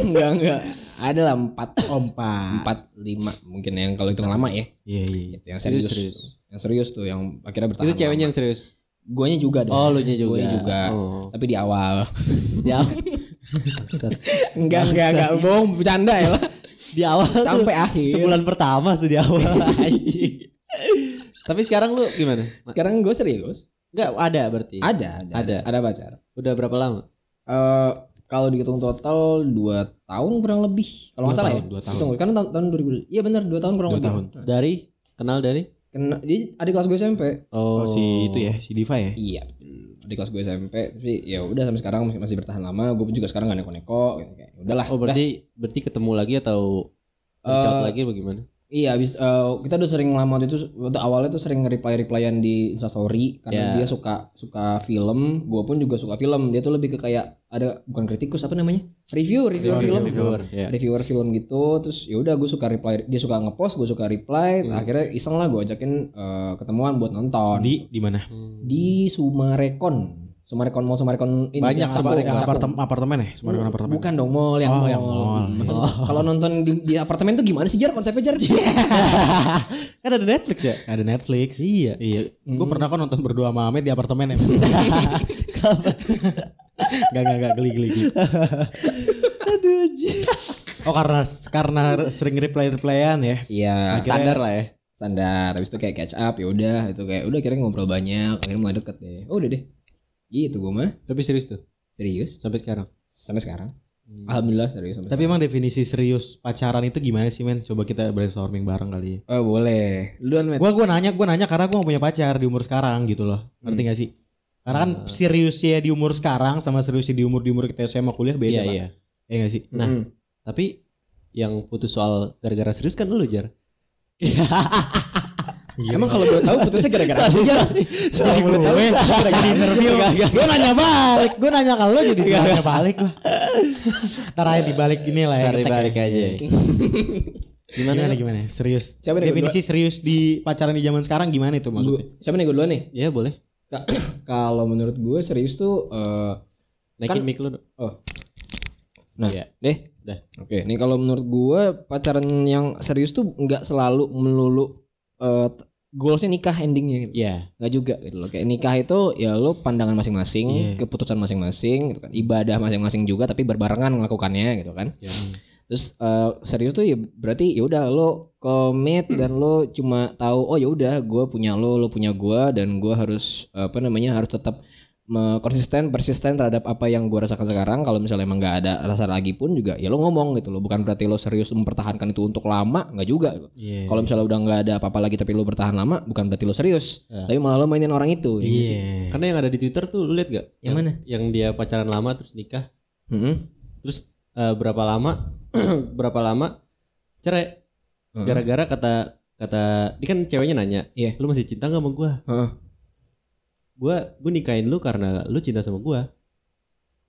enggak enggak. Ada lah empat Ompat. empat lima mungkin yang kalau itu lama ya. Iya, iya. Gitu, Yang serius, Serius, Yang serius tuh yang akhirnya bertahan. Itu ceweknya lama. yang serius. Guanya juga deh. Oh, lu nya juga. Guanya juga. Oh. Tapi di awal. Ya. Bangsat. enggak enggak enggak bohong bercanda ya lah. Di awal tuh Sampai akhir. sebulan pertama tuh di awal. Tapi sekarang lu gimana? Sekarang gue serius. Enggak ada berarti. Ada, ada, Ada. ada pacar. Udah berapa lama? Eh kalau dihitung total 2 tahun kurang lebih. Kalau nggak Dua salah tahun, ya. dua tahun. Hitung, Kan tahun, tahun 2000. Iya benar 2 tahun kurang Dua lebih. tahun. Dari kenal dari? Kena dia adik kelas gue SMP. Oh, si itu ya, si Diva ya. Iya. Adik kelas gue SMP. Tapi ya udah sampai sekarang masih, masih bertahan lama. Gue juga sekarang gak neko-neko. Kayak, kayak, udahlah. Oh, berarti berarti ketemu lagi atau reach out Eh, lagi bagaimana? Iya, abis eh, kita udah sering lama waktu itu waktu awalnya tuh sering reply replyan di Instastory karena Ya. dia suka suka film, gue pun juga suka film. Dia tuh lebih ke kayak ada bukan kritikus apa namanya review review film, reviewer, ya. reviewer film gitu. Terus ya udah gue suka reply, dia suka ngepost, gue suka reply. Hmm. Akhirnya iseng lah gue ajakin eh, ketemuan buat nonton Di di mana? di Sumarekon. Sumarekon Mall Sumarekon ini Banyak Cakung. apartemen apartemen ya? Sumarekon apartemen. Bukan dong mall yang Oh, mall. yang mall. Hmm, maksud- Kalau nonton di, di apartemen tuh gimana sih Jar konsepnya Jar? kan ada Netflix ya? Ada Netflix. Iya. Iya. Gue pernah kok nonton berdua sama Ahmed di apartemen ya. Gak gak gak geli geli. geli. Aduh anjing. Oh karena karena sering reply replyan ya. Iya, Akhirnya- standar lah ya. Standar. Habis itu kayak catch up ya udah itu kayak udah akhirnya ngobrol banyak, akhirnya mulai deket deh. Oh, udah deh. Gitu gue mah. Tapi serius tuh Serius sampai sekarang. sampai sekarang. Alhamdulillah serius sampai Tapi emang definisi serius pacaran itu gimana sih men? Coba kita brainstorming bareng kali ya. sekarang. Oh, boleh. Duluan, Met. Gua gua nanya, gua nanya karena gua gak punya pacar di umur sekarang gitu loh. Ngerti gak sih? Karena kan seriusnya di umur sekarang sama seriusnya di umur di umur kita SMA kuliah beda. Iya iya. Iya gak sih? Nah, Mm. Tapi yang putus soal gara-gara serius kan lu Jar. Emang kalau boleh tahu putusnya gara-gara apa Jar? Jadi gue lagi interview. Gue nanya balik, gue nanya kalau lo jadi nanya balik lah. Ntar aja dibalik gini lah ya. Tarik ngecek balik ya. aja. Gimana gimana, gimana? Serius. Siapa nih, Definisi serius di pacaran di zaman sekarang gimana itu maksudnya? Siapa nih gue duluan nih? Ya boleh. Ka- Kalau menurut gue serius tuh eh, Naikin Kan- mic lu. dong. Nah, Iya. deh. Udah. Oke, nih kalau menurut gue pacaran yang serius tuh nggak selalu melulu t- goalsnya nikah endingnya gitu. Iya. Nggak juga gitu loh. Kayak nikah itu ya lo pandangan masing-masing, Iya. keputusan masing-masing gitu kan. Ibadah masing-masing juga tapi berbarengan melakukannya gitu kan. Ya. Terus eh, serius tuh ya berarti ya udah lo komit dan lo cuma tahu oh ya udah gue punya lo, lo punya gue dan gue harus apa namanya harus tetap konsisten persisten terhadap apa yang gue rasakan sekarang. Kalau misalnya emang nggak ada rasa lagi pun juga ya lo ngomong gitu loh. Bukan berarti lo serius mempertahankan itu untuk lama nggak juga. Iya. Kalau misalnya udah nggak ada apa-apa lagi tapi lo bertahan lama bukan berarti lo serius. Ya. Tapi malah lo mainin orang itu. Iya. Karena yang ada di Twitter tuh lu lihat gak? Yang mana? Yang dia pacaran lama terus nikah. Mm-mm. Terus eh, berapa lama? berapa lama? Cerai. Gara-gara kata kata dia kan ceweknya nanya, Iya. lu masih cinta gak sama gua? Heeh. Gua gua nikahin lu karena lu cinta sama gua.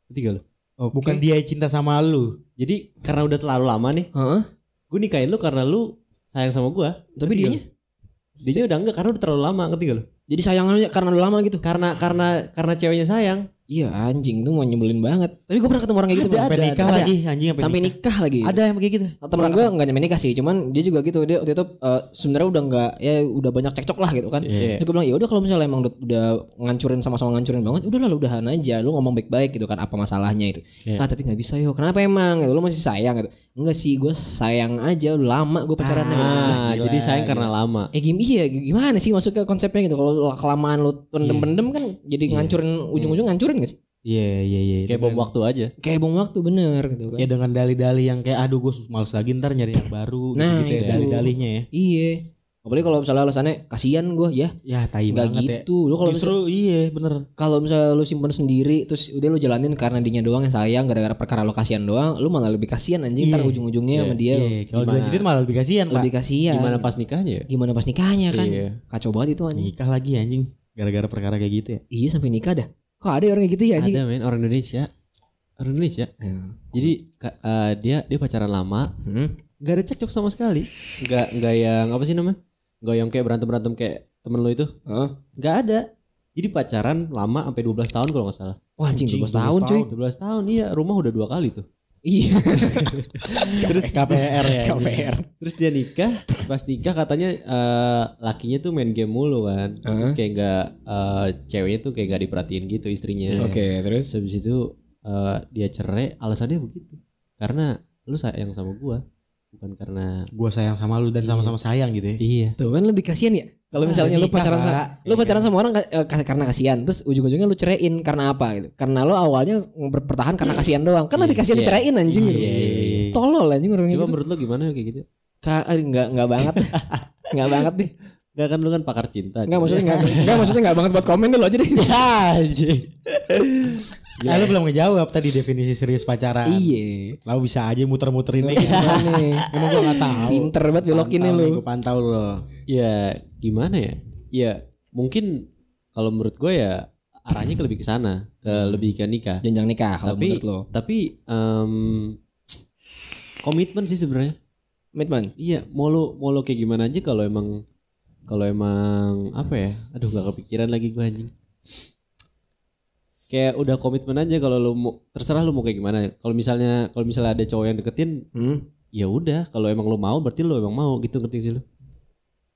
Ketiga lu. Oh, bukan dia cinta sama lu. Jadi karena udah terlalu lama nih, Heeh. gua nikahin lu karena lu sayang sama gua. Tapi lu. Dianya udah enggak karena udah terlalu lama, ketiga lu. jadi sayangnya karena udah lama gitu. Karena karena karena ceweknya sayang, Iya anjing tuh mau nyebelin banget. Tapi gue pernah ketemu orang kayak gitu. Sampai nikah Ada. lagi anjing sampai Sampai nikah. nikah lagi. Ada yang kayak gitu. Temen gue nggak nyampe nikah sih, cuman dia juga gitu. Dia waktu itu eh, sebenarnya udah nggak ya udah banyak cekcok lah gitu kan. Iya. Terus gue bilang ya udah kalau misalnya emang udah, udah ngancurin sama-sama ngancurin banget, udah lah udahan aja. Lu ngomong baik-baik gitu kan apa masalahnya itu. Iya. Ah tapi nggak bisa yo. Kenapa emang? Gitu. Lu masih sayang gitu. Enggak sih, gue sayang aja. Udah lama gue gitu. Lah, Ah, gila, jadi sayang gila. karena lama. Eh gim iya gimana sih masuk ke konsepnya gitu kalau kelamaan lu pendem-pendem kan jadi ngancurin ujung-ujung ngancurin gak sih? Iya iya iya. Kayak bom waktu aja. Kayak bom waktu bener gitu kan. Ya dengan dalih-dalih yang kayak aduh gue males lagi ntar nyari yang baru Nah, gitu, ya itu. dalih-dalihnya ya. Iya. Apalagi kalau misalnya alasannya kasihan gue ya Ya tai nggak banget ya. gitu. Lu kalau Justru iya bener. kalau misalnya lu simpen sendiri terus udah lu jalanin karena dinya doang yang sayang gara-gara perkara lu kasihan doang, lu malah lebih kasihan anjing ntar Iya. ujung-ujungnya sama dia Iya, kalau malah lebih kasihan pak. lebih kasihan. Gimana pas nikahnya ya? Gimana pas nikahnya kan? Iya. Kacau banget itu anjing. Nikah lagi anjing. Gara-gara perkara kayak gitu ya. Iya sampai nikah dah. Kok ada orang kayak gitu ya anjing? Ada men orang Indonesia. Orang Indonesia. Ya. Jadi eh, dia dia pacaran lama, Hmm. nggak ada cekcok sama sekali. Nggak nggak yang apa sih namanya? Nggak yang kayak berantem berantem kayak temen lo itu. Hah? Nggak ada. Jadi pacaran lama sampai 12 tahun kalau nggak salah. Wah anjing, Anjing, 12 tahun 12 cuy. 12 tahun iya, rumah udah dua kali tuh. Iya. Terus KPR ya. KPR. Terus dia nikah, pas nikah katanya eh, lakinya tuh main game mulu kan. Terus kayak nggak eh, ceweknya tuh kayak nggak diperhatiin gitu istrinya. Oke, terus Terus habis itu eh, dia cerai, alasannya begitu. Karena lu sayang sama gua, bukan karena Gue sayang sama lu dan sama-sama sayang gitu ya. iya. tuh kan lebih kasihan ya. Kalau misalnya lu nikah, pacaran sama Kak. lu pacaran sama orang eh, ka- karena kasihan, terus ujung-ujungnya lu ceraiin karena apa gitu? Karena lu awalnya bertahan karena kasihan doang. Kan lebih kasihan Iya. diceraiin anjing. Iya, gitu. iya, iya, iya. Tolol anjing orang Coba gitu. menurut lu gimana kayak gitu? Ka- eh, enggak enggak banget. Enggak banget deh. Gak kan lu kan pakar cinta. Enggak maksudnya enggak enggak maksudnya enggak banget buat komen deh lo aja deh. anjing. Ah, lu belum ngejawab tadi definisi serius pacaran. Iya. Lalu bisa aja muter-muterin ini. Nih. Emang gue gak tahu. Pinter banget belokinnya lu. Gue pantau lu. ya gimana ya? Ya mungkin kalau menurut gue ya arahnya ke lebih ke sana, ke lebih ke nikah. Jenjang nikah kalau tapi menurut lo. tapi em, komitmen sih sebenarnya. Komitmen. Iya, mau lu mau lu kayak gimana aja kalau emang kalau emang apa ya? Aduh gak kepikiran lagi gue anjing. Kayak udah komitmen aja kalau lu mau terserah lu mau kayak gimana. Kalau misalnya kalau misalnya ada cowok yang deketin, Hmm. ya udah. Kalau emang lu mau berarti lu emang mau gitu ngerti sih lu.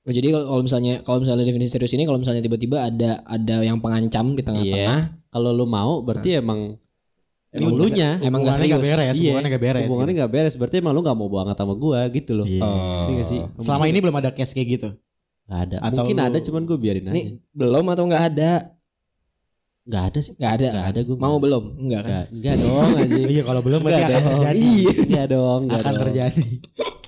Oh, jadi kalau misalnya kalau misalnya definisi serius ini kalau misalnya tiba-tiba ada ada yang pengancam di tengah-tengah, Kalau lu mau berarti emang emang Emang lu nggak- nya. emang gak serius. beres. Iya, Hubungannya gak beres. Hubungannya gitu. nggak beres. Berarti emang lu nggak mau banget sama gua gitu loh. Iya. Ngerti nggak sih? Selama ini belum ada case kayak gitu. Nggak ada. Atau Mungkin lu- ada cuman gue biarin aja. Ini belum atau nggak ada? Nggak ada sih. Nggak ada. Nggak ada gue. Mau belum? Enggak kan? Nggak, nggak dong anjing. Iya kalau belum berarti Nggak akan terjadi. Iya. Nggak dong. Nggak Akan dong. terjadi.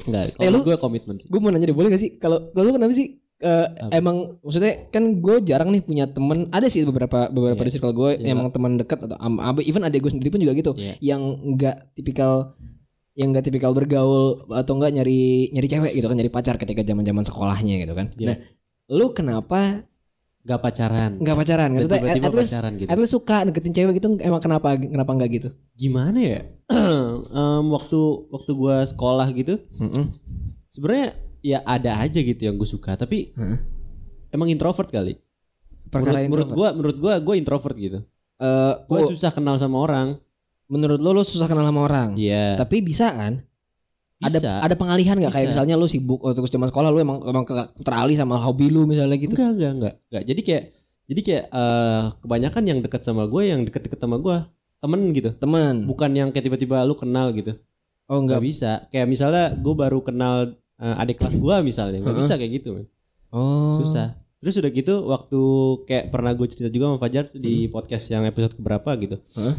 Nggak. Eh, Kalau lu- gue komitmen sih. Gue mau nanya deh, boleh gak sih? Kalau kalau lu kenapa sih? eh, Apa? emang maksudnya kan gue jarang nih punya temen ada sih beberapa beberapa Iya. di circle gue Iya. emang teman dekat atau am- even adek gue sendiri pun juga gitu Iya. yang enggak tipikal yang enggak tipikal bergaul atau enggak nyari nyari cewek gitu kan nyari pacar ketika zaman zaman sekolahnya gitu kan Iya. nah lu kenapa Nggak pacaran. enggak pacaran maksudnya at, tiba-tiba at least pacaran gitu. at least suka deketin cewek gitu emang kenapa kenapa enggak gitu Gimana ya? Em, waktu waktu gue sekolah gitu, sebenarnya ya ada aja gitu yang gue suka. Tapi Heeh. emang introvert kali. perkara menurut, menurut gue, menurut gue, gue introvert gitu. Eh, Gue oh, susah kenal sama orang. Menurut lu lu susah kenal sama orang Iya. tapi bisa kan Bisa. ada ada pengalihan nggak kayak misalnya lu sibuk waktu zaman sekolah lu emang emang teralih sama hobi lu misalnya gitu Enggak, enggak, enggak, enggak. Jadi kayak jadi kayak eh, kebanyakan yang dekat sama gue, yang deket-deket sama gue temen gitu. temen Bukan yang kayak tiba-tiba lu kenal gitu. oh Enggak enggak bisa. Kayak misalnya gue baru kenal eh, adik kelas gue misalnya, nggak bisa kayak gitu, oh Susah. Terus udah gitu waktu kayak pernah gue cerita juga sama Fajar tuh di podcast yang episode keberapa gitu. Heeh.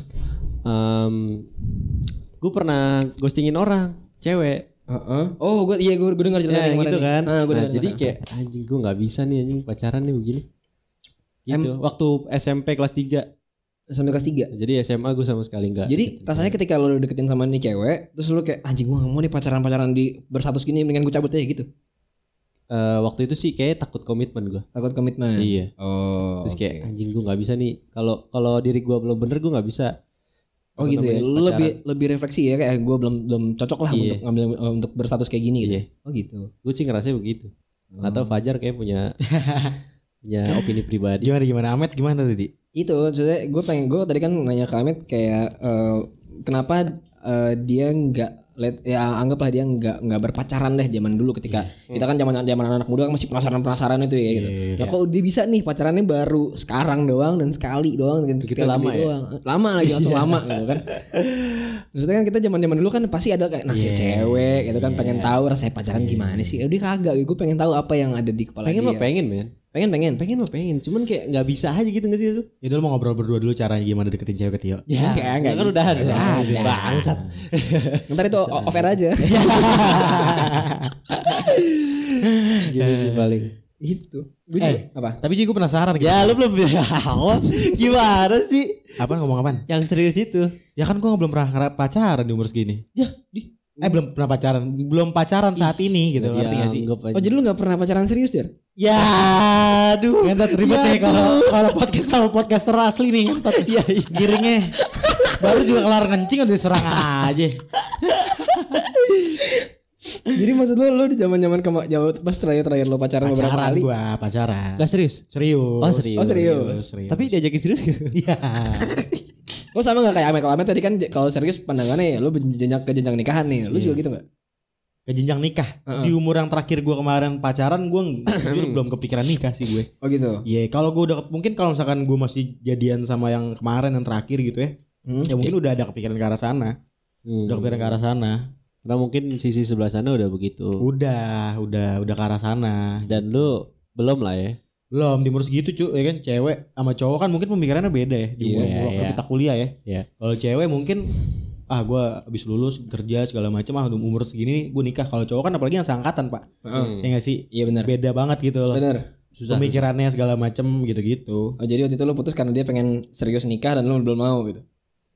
gue pernah ghostingin orang, cewek. Heeh. oh gue iya gue dengar cerita Ya, yang gitu kan. ah, gua Nah, dengar, jadi dengar. kayak anjing gue nggak bisa nih anjing pacaran nih begini. Gitu. Waktu SMP kelas 3 sampai kelas 3 Jadi SMA gue sama sekali enggak. jadi rasanya ketika lu deketin sama nih cewek terus lu kayak anjing gue gak mau nih pacaran pacaran di berstatus gini mendingan gue cabut aja gitu Eh, waktu itu sih kayak takut komitmen gue. takut komitmen Iya. oh Terus kayak oke. anjing gue nggak bisa nih. Kalau kalau diri gue belum bener gue nggak bisa. oh gitu ya lu pacaran. lebih lebih refleksi ya kayak gue belum belum cocok lah Iya. untuk ngambil eh, untuk berstatus kayak gini gitu Iya. oh gitu Gue sih ngerasa begitu. Oh. Atau Fajar kayak punya punya opini pribadi. Gimana gimana Ahmed gimana tadi? itu maksudnya gue pengen gue tadi kan nanya ke Amit kayak eh, kenapa eh, dia nggak let ya anggaplah dia nggak nggak berpacaran deh zaman dulu ketika kita kan zaman zaman anak muda kan masih penasaran penasaran itu ya gitu. Nah kok dia bisa nih pacarannya baru sekarang doang dan sekali doang dan ketika lama ya? doang. Lama lagi langsung lama gitu kan. Maksudnya kan kita zaman zaman dulu kan pasti ada kayak nasib cewek gitu kan pengen tahu rasanya pacaran gimana sih. Eh, dia kagak, gue pengen tahu apa yang ada di kepala Pengen dia. mah pengen men. Pengen pengen. Pengen mah pengen. Cuman kayak nggak bisa aja gitu nggak sih lu? Ya dulu mau ngobrol berdua dulu caranya gimana deketin cewek ke Tio. Ya, Enggak, enggak kan gitu. udah ada. Ada. Bangsat. Ntar itu off air aja. Gitu sih paling. gitu. Gue Eh. juga- apa? Tapi gue penasaran gitu. Ya lu belum Gimana sih? Apa ngomong apaan? Yang serius itu. Ya kan gue belum pernah pacaran di umur segini. Ya, di. Eh belum pernah pacaran, belum pacaran saat ini gitu, ngerti gak sih? Oh jadi lu gak pernah pacaran serius Jar? Ya, aduh. Ngentot ribet Ya, ya kalau kalau podcast sama podcaster asli nih ngentot. Iya, giringnya. Baru juga kelar ngencing udah diserang aja. Jadi maksud lu lu di zaman zaman kema jauh pas terakhir terakhir lu pacaran, beberapa Pacaran kali? gua, pacaran. Gak serius? Serius. Oh, serius. Oh serius. serius. Tapi diajakin serius gitu. Iya. Lu sama gak kayak Amet? Kalau Amet tadi kan kalau serius pandangannya ya lu jenjang ke jenjang nikahan nih. Lu juga gitu gak? Ke jenjang nikah. Di umur yang terakhir gua kemarin pacaran gua jujur belum kepikiran nikah sih gue. Oh gitu. Iya, kalau gua udah mungkin kalau misalkan gua masih jadian sama yang kemarin yang terakhir gitu ya. Hmm. Ya mungkin udah ada kepikiran ke arah sana. Udah kepikiran ke arah sana. Karena mungkin sisi sebelah sana udah begitu. Udah, udah, udah ke arah sana. Dan lu belum lah ya. Belum di umur segitu cu, ya kan cewek sama cowok kan mungkin pemikirannya beda ya di umur waktu iya. kita kuliah ya. Iya. Kalau cewek mungkin ah gua habis lulus kerja segala macam ah udah umur segini gue nikah. Kalau cowok kan apalagi yang seangkatan pak, Heeh. ya nggak sih? Iya benar. Beda banget gitu loh. Benar. Susah. Pemikirannya segala macam gitu-gitu. Oh jadi waktu itu lu putus karena dia pengen serius nikah dan lu belum mau gitu.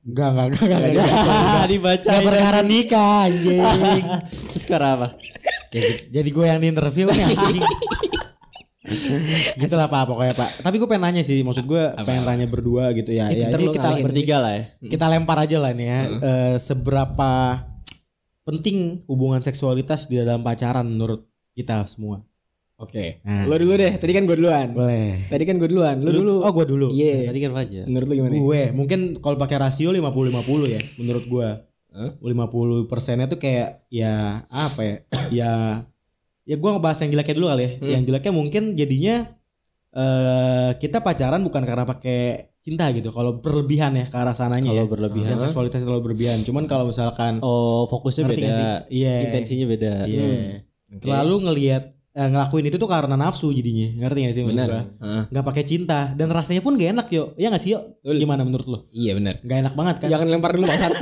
Enggak, enggak, enggak, enggak, enggak, enggak. dibaca. Enggak perkara nikah anjing. Terus sekarang apa? Ya, jadi gue yang di interview nih anjing. gitu lah pak pokoknya pak tapi gue pengen nanya sih maksud gue pengen tanya berdua gitu ya ya pinter ini kita. Bertiga lah ya. kita lempar aja lah nih ya Eh, seberapa penting hubungan seksualitas di dalam pacaran menurut kita semua Oke. Nah. Lu dulu deh. Tadi kan gue duluan. boleh Tadi kan gue duluan. Lu dulu. oh gue dulu Iya. Tadi kan Fajar. Menurut lu gimana? gue mungkin kalau pakai rasio 50-50 ya menurut gue Hah? 50 persennya tuh kayak ya apa ya ya ya gue ngebahas yang jeleknya dulu kali ya Hmm. yang jeleknya mungkin jadinya eh kita pacaran bukan karena pakai cinta gitu kalau berlebihan ya ke arah sananya Kalau ya berlebihan. yang seksualitas terlalu berlebihan cuman kalau misalkan Oh, fokusnya beda. Iya. Intensinya beda. iya Oke. terlalu ngelihat eh, ngelakuin itu tuh karena nafsu jadinya. Ngerti gak sih maksud gue Heeh. nggak pakai cinta. Dan rasanya pun gak enak yo. Ya gak sih yo? Gimana menurut lo Iya benar. Gak enak banget kan? Jangan lempar dulu bangsat.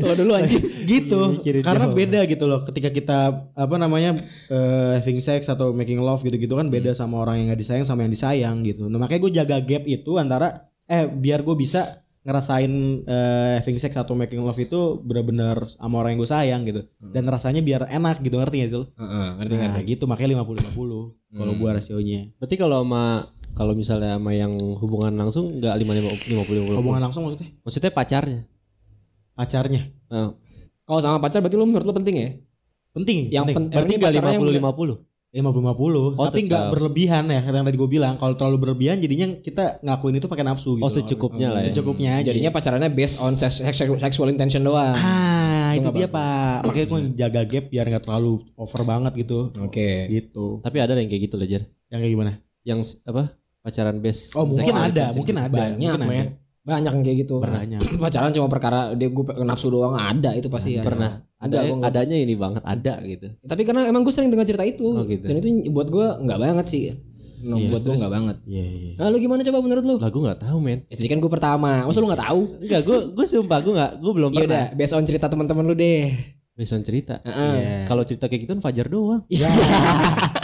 Lo dulu anjing. gitu. Mikirin karena jauh. beda gitu loh. Ketika kita apa namanya eh, having sex atau making love gitu-gitu kan beda sama orang yang nggak disayang sama yang disayang gitu. Nah makanya gue jaga gap itu antara eh biar gue bisa ngerasain eh, having sex atau making love itu benar-benar sama orang yang gue sayang gitu dan rasanya biar enak gitu ngerti gak sih lo? Heeh, ngerti Nah, ngerti. gitu makanya 50-50 kalau gue rasionya Berarti kalau sama kalau misalnya sama yang hubungan langsung enggak 5 50 50. hubungan langsung maksudnya Maksudnya pacarnya. pacarnya Nah, Kalau sama pacar berarti lu menurut lu penting ya? penting Yang penting. pen- berarti yang 50 bener- 50. Ya 50-50 Oh, Tapi nggak berlebihan ya Yang tadi gue bilang Kalau terlalu berlebihan jadinya kita ngakuin itu pakai nafsu gitu Oh, secukupnya lah ya. Secukupnya aja Jadinya pacarannya based on sex, sex- sexual intention doang. Ah Itu itu dia pak Makanya gue jaga gap biar nggak terlalu over banget gitu Oke. Gitu Tapi ada yang kayak gitu Lejar. Yang kayak gimana? Yang apa? Pacaran base. Oh mungkin sexual ada. Mungkin ada Banyak, Mungkin ada. Banyak yang kayak gitu. Banyak Pacaran cuma perkara dia gue nafsu doang ada itu pasti ya. Pernah. Ada enggak. adanya ini banget ada gitu. Tapi karena emang gue sering dengar cerita itu Oh, gitu. dan itu buat gue nggak banget sih. No, Iya, buat gue nggak banget. Iya iya Nah lu gimana coba menurut lu? Lah gue nggak tahu men. Tadi kan gue pertama, masa lu nggak tahu? Enggak, gue gue sumpah gue nggak gue belum Iya udah, pernah. based on cerita teman-teman lu deh. Beson cerita. Heeh. Iya. Kalau cerita kayak gitu kan Fajar doang. Iya.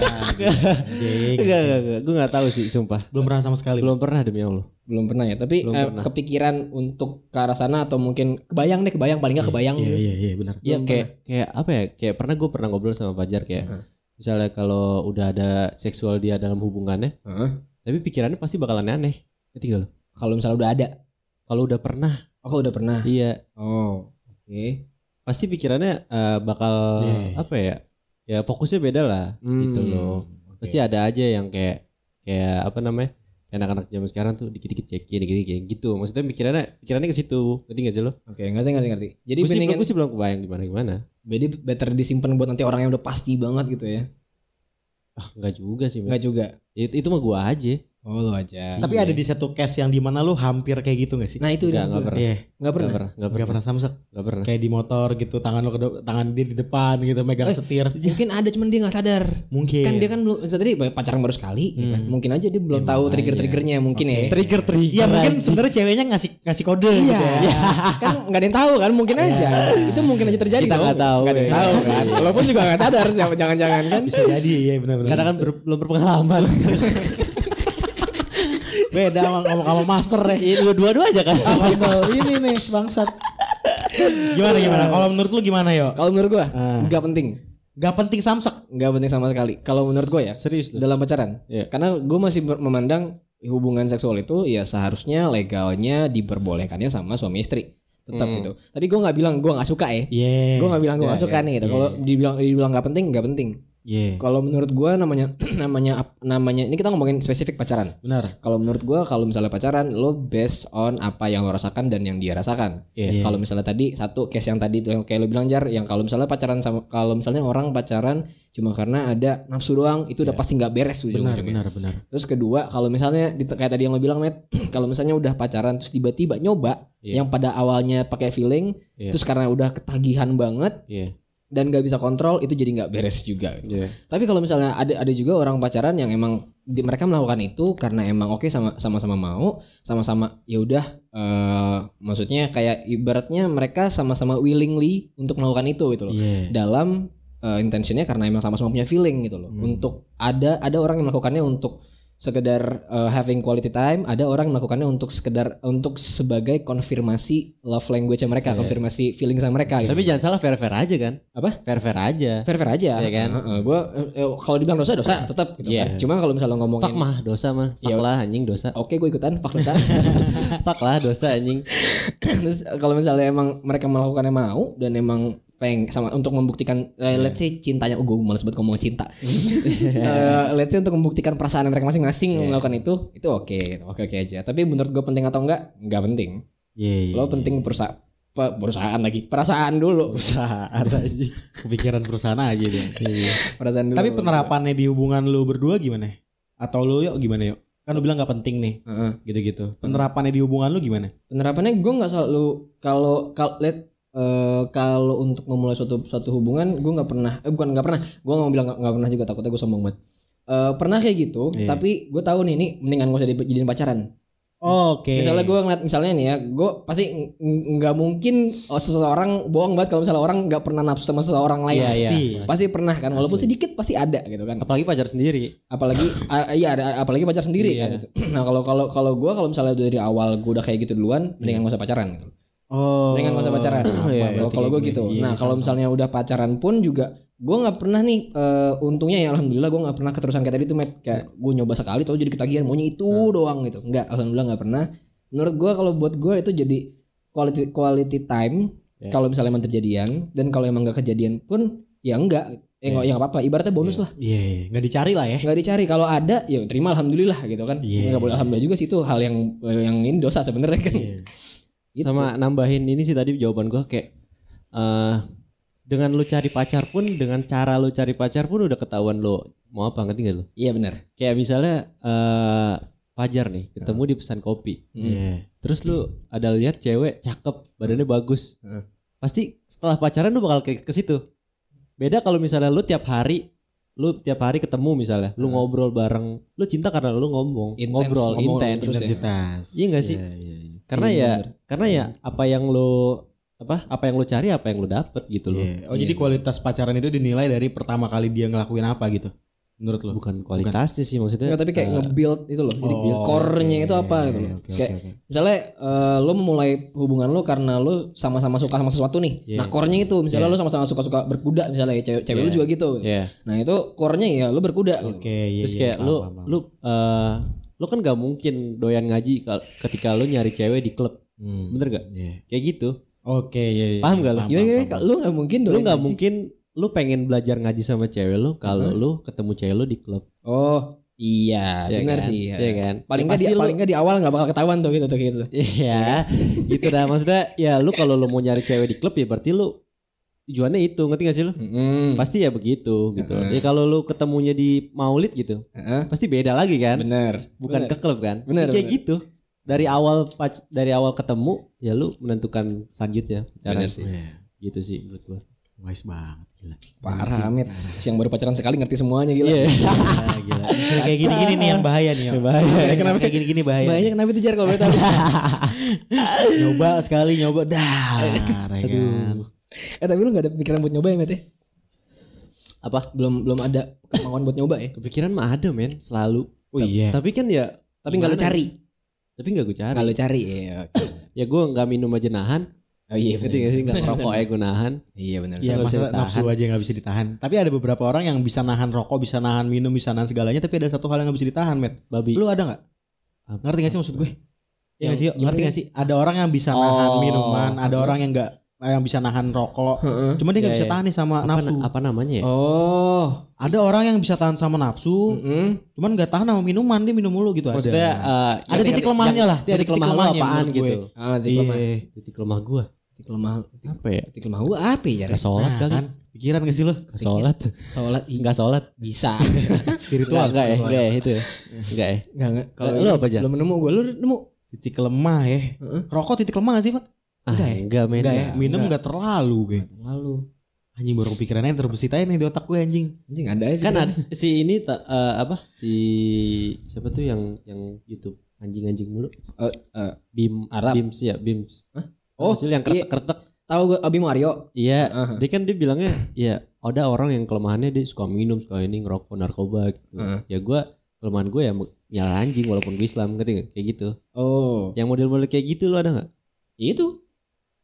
Enggak, enggak, enggak. Gue nggak tahu sih, sumpah. Belum pernah sama sekali Belum pernah demi Allah. Belum pernah ya, tapi Belum eh, pernah. kepikiran untuk ke arah sana atau mungkin kebayang deh, kebayang paling nggak kebayang. Iya gitu. iya iya benar Iya kayak kayak apa ya? Kayak pernah gue pernah ngobrol sama Fajar kayak Heeh. misalnya kalau udah ada seksual dia dalam hubungannya, Heeh. tapi pikirannya pasti bakalan aneh. Gak lo? Kalau misalnya udah ada, Kalau udah pernah, aku udah pernah. iya, Oh, oke. pasti pikirannya eh, bakal Iya. apa ya? Ya fokusnya beda lah Hmm. gitu loh. Pasti ada aja yang kayak kayak apa namanya? Anak-anak zaman sekarang tuh dikit-dikit cekin, dikit-dikit gitu. Maksudnya pikirannya pikirannya ke situ. Ngerti gak sih lo? Oke, ngerti ngerti ngerti. Jadi Gue sih, gue sih belum kebayang gimana gimana. jadi better disimpan buat nanti orang yang udah pasti banget gitu ya. Ah, enggak juga sih. men. Enggak juga. Itu, itu mah gua aja. Oh, lu aja. Tapi ada di satu case yang di mana lu hampir kayak gitu gak sih? Nah, itu enggak gua. pernah. Iya. Enggak Enggak pernah. pernah, enggak Gak pernah. pernah samsek. Enggak pernah. Kayak di motor gitu, tangan lu ke tangan dia di depan gitu, megang Eh, setir. Mungkin ada cuman dia nggak sadar. Mungkin. Kan dia kan belum tadi pacaran baru sekali, ya kan? mungkin aja dia belum tahu trigger-triggernya mungkin ya. trigger trigger. Iya mungkin sebenarnya ceweknya ngasih ngasih kode gitu Iya, ya. kan nggak ada yang tahu kan, mungkin aja. Itu mungkin aja terjadi Kita dong. nggak tahu, Nggak ada yang ya. tahu kan. Walaupun juga nggak sadar siapa jangan-jangan kan. Bisa jadi ya benar-benar. Karena kan belum berpengalaman. beda sama sama, sama master ya. Ini dua-dua aja kan. Ini nih bangsat. gimana gimana? Kalau menurut lu gimana yo? Kalau menurut gua Ah. nggak penting, Gak penting samsek. nggak penting sama sekali. Kalau menurut gua ya Serius lu. dalam pacaran, Iya. karena gua masih memandang hubungan seksual itu ya seharusnya legalnya diperbolehkannya sama suami istri tetap gitu. Tapi gua nggak bilang gua nggak suka ya. Iya. Gue gak bilang gue Ya, gak suka ya, nih gitu. ya. Kalau dibilang dibilang gak penting, gak penting. Iya. Kalau menurut gue namanya namanya namanya ini kita ngomongin spesifik pacaran. Benar. Kalau menurut gue kalau misalnya pacaran lo based on apa yang lo rasakan dan yang dia rasakan. Iya. Kalau misalnya tadi satu case yang tadi yang kayak lo bilang jar yang kalau misalnya pacaran sama kalau misalnya orang pacaran cuma karena ada nafsu doang itu udah pasti nggak beres Iya. Benar, benar, benar. Terus kedua kalau misalnya kayak tadi yang lo bilang Matt kalau misalnya udah pacaran terus tiba-tiba nyoba Iya. yang pada awalnya pakai feeling Iya. terus karena udah ketagihan banget Iya. Dan gak bisa kontrol itu jadi nggak beres juga. Iya. Tapi kalau misalnya ada ada juga orang pacaran yang emang di- mereka melakukan itu karena emang oke sama sama-sama mau, sama-sama ya udah eh, maksudnya kayak ibaratnya mereka sama-sama willingly untuk melakukan itu gitu loh. Iya. Dalam eh, intentionnya karena emang sama-sama punya feeling gitu loh. Untuk ada ada orang yang melakukannya untuk sekedar eh, having quality time, ada orang yang melakukannya untuk sekedar untuk sebagai konfirmasi love language mereka, konfirmasi feeling sama mereka gitu. Tapi jangan salah fair-fair aja kan? Apa? Fair-fair aja. fair fair aja Iya kan? gue kalau dibilang dosa dosa tetap gitu Iya. kan cuma kalau misalnya ngomongin Fuck mah dosa mah. Fuck Iya. lah anjing dosa. oke gue ikutan pak dosa Fuck lah dosa anjing. terus kalau misalnya emang mereka melakukannya mau dan emang peng sama untuk membuktikan eh, let's say cintanya oh gue males banget ngomong cinta Eh, let's say untuk membuktikan perasaan mereka masing-masing Iya. melakukan itu itu oke oke oke aja tapi menurut gue penting atau enggak enggak penting Iya. lo penting perusahaan perusahaan lagi perasaan dulu Usaha ada aja. Kepikiran perusahaan aja dia. perasaan dulu Tapi penerapannya di hubungan lu berdua gimana? Atau lu yuk gimana yuk? Kan lu bilang gak penting nih, Heeh. gitu-gitu. Penerapannya di hubungan lu gimana? penerapannya gue nggak selalu kalau kalau let eh, kalau untuk memulai suatu suatu hubungan gue nggak pernah eh, bukan nggak pernah gue nggak mau bilang nggak pernah juga takutnya gue sombong banget Eh, pernah kayak gitu Iya. tapi gue tahu nih ini mendingan gak usah dijadiin pacaran Oke. misalnya gue ngeliat misalnya nih ya gue pasti ng- ng- nggak mungkin oh, seseorang bohong banget kalau misalnya orang nggak pernah nafsu sama seseorang lain Iya, iya. pasti. pasti pernah kan walaupun sedikit pasti ada gitu kan Apalagi pacar sendiri. apalagi iya ada apalagi pacar sendiri Iya. kan gitu. nah kalau kalau kalau gue kalau misalnya dari awal gue udah kayak gitu duluan mendingan gak usah pacaran gitu. Oh. Mendingan gak usah pacaran. Sama Kalau berarti kalau gue gitu. Iya, nah kalau misalnya udah pacaran pun juga gue nggak pernah nih eh, untungnya ya alhamdulillah gue nggak pernah keterusan kayak tadi tuh Matt kayak gue nyoba sekali tuh jadi ketagihan maunya itu doang gitu. Enggak, alhamdulillah nggak pernah. Menurut gue kalau buat gue itu jadi quality quality time Ya. kalau misalnya emang terjadian dan kalau emang gak kejadian pun ya enggak. Eh nggak ya nggak apa-apa. Ibaratnya bonus lah. Iya, iya. nggak dicari lah ya. Nggak dicari. Kalau ada ya terima alhamdulillah gitu kan. Iya. Nggak boleh alhamdulillah juga sih itu hal yang yang ini dosa sebenarnya kan. Iya. Gitu. Sama nambahin ini sih tadi jawaban gua kayak eh dengan lu cari pacar pun dengan cara lu cari pacar pun udah ketahuan lu mau apa ngerti gak lu? Iya benar. Kayak misalnya eh Fajar nih ketemu di pesan kopi. Iya. Terus lu ada lihat cewek cakep, badannya bagus. Heeh. Pasti setelah pacaran lu bakal ke, ke situ. Beda kalau misalnya lu tiap hari lu tiap hari ketemu misalnya, lu ngobrol bareng, lu cinta karena lu ngomong, Intens ngobrol intens. ya. Intensitas. Iya nggak sih? Iya, iya, iya. Karena Iya, ya, bener. karena ya apa yang lu apa apa yang lu cari apa yang lu dapet gitu loh. Iya. Oh jadi kualitas pacaran itu dinilai dari pertama kali dia ngelakuin apa gitu? Menurut lo? Bukan kualitasnya sih maksudnya. Enggak, tapi kayak eh, nge-build itu loh. Jadi Oh, core-nya oke. itu apa gitu loh. Oke, kayak oke, oke. misalnya eh, lo memulai hubungan lo karena lo sama-sama suka sama sesuatu nih. Iya. Nah, core-nya itu misalnya Iya. lo sama-sama suka-suka berkuda misalnya ya, cewek, cewek lo Iya. juga gitu. Iya. Nah, itu core-nya ya lo berkuda gitu. Oke, iya. Terus iya, kayak paham, lu paham, paham. lu eh lu kan gak mungkin doyan ngaji ketika lu nyari cewek di klub. Hmm. Bener gak? Iya. Kayak gitu. Oke, iya, iya. Paham gak lu? Gimana, gimana? Lo gak mungkin dong. Lu nggak mungkin lu pengen belajar ngaji sama cewek lu kalau lu ketemu cewek lu di klub. Oh, Iya, Iya benar kan? sih. Iya kan? Paling Ya nggak di pasti lu- paling nggak di awal nggak bakal ketahuan tuh gitu tuh gitu. Iya, gitu dah maksudnya ya lu kalau lu mau nyari cewek di klub ya berarti lu tujuannya itu, ngerti gak sih lu? Mm. Pasti ya begitu gitu. Heeh. Ya kalau lu ketemunya di maulid gitu, Heeh. pasti beda lagi kan? Bener. Bukan Bener. ke klub kan? Bener, Ya kayak bener. gitu. Dari awal dari awal ketemu ya lu menentukan selanjutnya cara Bener sih. Gitu sih menurut gua. Wise banget gila. Parah Amit. Yang baru pacaran sekali ngerti semuanya gila. Iya. Gila, gila. Misalnya kayak gini-gini nih yang bahaya nih. Yang bahaya. Kenapa kayak gini-gini bahaya? Banyak kenapa itu jar kalau boleh tahu. nyoba sekali nyoba dah. ya kan? eh tapi lu gak ada pikiran buat nyoba ya Met ya? Apa? Belum belum ada kemauan buat nyoba ya? Kepikiran mah ada men, selalu. Oh iya. Tapi kan ya Tapi nggak lu cari. tapi nggak gue cari. Nggak lu cari ya. oke. Ya gue nggak minum aja nahan. Oh iya Ngerti gak sih? Nggak ngerokok aja gue nahan. Iya benar. Iya masa ditahan. nafsu aja nggak bisa ditahan. Tapi ada beberapa orang yang bisa nahan rokok, bisa nahan minum, bisa nahan segalanya. Tapi ada satu hal yang nggak bisa ditahan, Met. Babi. Lu ada nggak? Apa? Ngerti gak sih maksud gue? Iya sih? Ngerti gak sih? Ada orang yang bisa nahan Oh. minuman, ada orang yang nggak yang bisa nahan rokok. Heeh. Cuman dia nggak Iya, bisa iya. tahan nih sama apa, nafsu. apa namanya ya? Oh. Ada orang yang bisa tahan sama nafsu, Mm-mm. cuman nggak tahan sama minuman, dia minum mulu gitu Maksudnya ada. eh, ada titik lemahnya lah, dia ada Titik titik lemah apaan gitu? gue. Ah, titik lemah. Iya. Titik lemah gua. Titik lemah. Apa ya? Titik lemah gua apa ya? Jar? Gak sholat Nah, kali. kan? Pikiran gak sih lu? Gak sholat. Sholat i- Gak sholat. bisa. Spiritual. Enggak ya, spiritual. enggak ya itu ya. Enggak ya. Enggak enggak. Kalau Lu apa, Jar? Belum nemu gua. Lu nemu? Titik lemah ya. Heeh. Rokok titik lemah gak sih, Pak? Ah, Enggak ya? enggak men. Enggak ya, minum Enggak. enggak terlalu gue. Lalu. Anjing baru kepikirannya terbesit aja nih di otak gue anjing. Anjing ada aja. Kan ada, si ini ta- eh, apa? Si siapa tuh yang yang YouTube anjing-anjing mulu? Eh, eh, Bim Arab. Bims ya, Bims. Oh, Hasil yang iya. kretek-kretek. tahu gua Abi Mario? Iya, Aha. dia kan dia bilangnya ya ada orang yang kelemahannya dia suka minum, suka ini ngerokok, narkoba gitu. Heeh. Ya gua kelemahan gue ya nyala anjing walaupun gue Islam ngerti nggak? Kayak gitu. Oh, Yang model-model kayak gitu lu ada nggak? itu.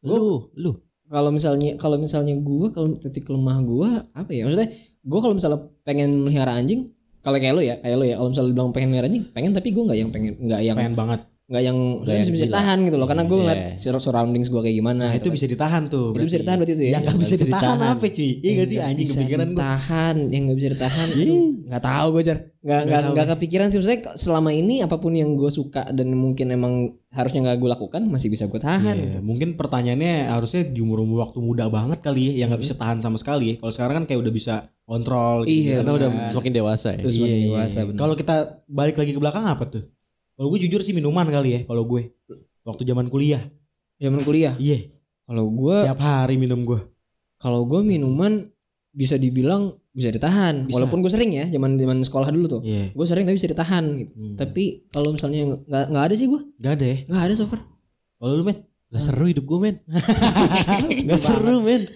Lu, lu. Kalau misalnya kalau misalnya gua kalau titik lemah gua apa ya? Maksudnya gua kalau misalnya pengen melihara anjing, kalau kayak lo ya, kayak lo ya, kalau misalnya bilang pengen melihara anjing, pengen tapi gua nggak yang pengen nggak yang Pengen banget. Nggak yang yang bisa, bisa gila. tahan gitu loh karena gue Iya. ngeliat sur- surroundings gue kayak gimana Nah, gitu itu kan. bisa ditahan tuh. Itu bisa ditahan berarti itu ya? Yang nggak bisa bisa ditahan ditahan. apa cuy? Iya gak sih anjing bisa kepikiran gue. ditahan yang nggak bisa ditahan nggak tahu gue jar nggak nggak nggak kepikiran sih maksudnya selama ini apa pun yang gue suka dan mungkin emang harusnya nggak gue lakukan masih bisa gue tahan Iya, mungkin pertanyaannya harusnya di umur umur waktu muda banget kali ya, yang nggak bisa tahan sama sekali. Kalau sekarang kan kayak udah bisa kontrol. Iya, Karena udah benar. semakin dewasa ya. Terus semakin Iya, dewasa, iya. Kalau kita balik lagi ke belakang apa tuh? Kalau gue jujur sih minuman kali ya. Kalau gue waktu zaman kuliah, zaman kuliah iya kalau gue tiap hari minum gue. kalau gue minuman bisa dibilang bisa ditahan Bisa. walaupun gue sering ya zaman zaman sekolah dulu tuh Iya. gue sering tapi bisa ditahan gitu Hmm. tapi kalau misalnya nggak nggak ada sih gue Gak ada ya. nggak ada so far Kalau lu met? Gak seru hidup gue men Gak seru men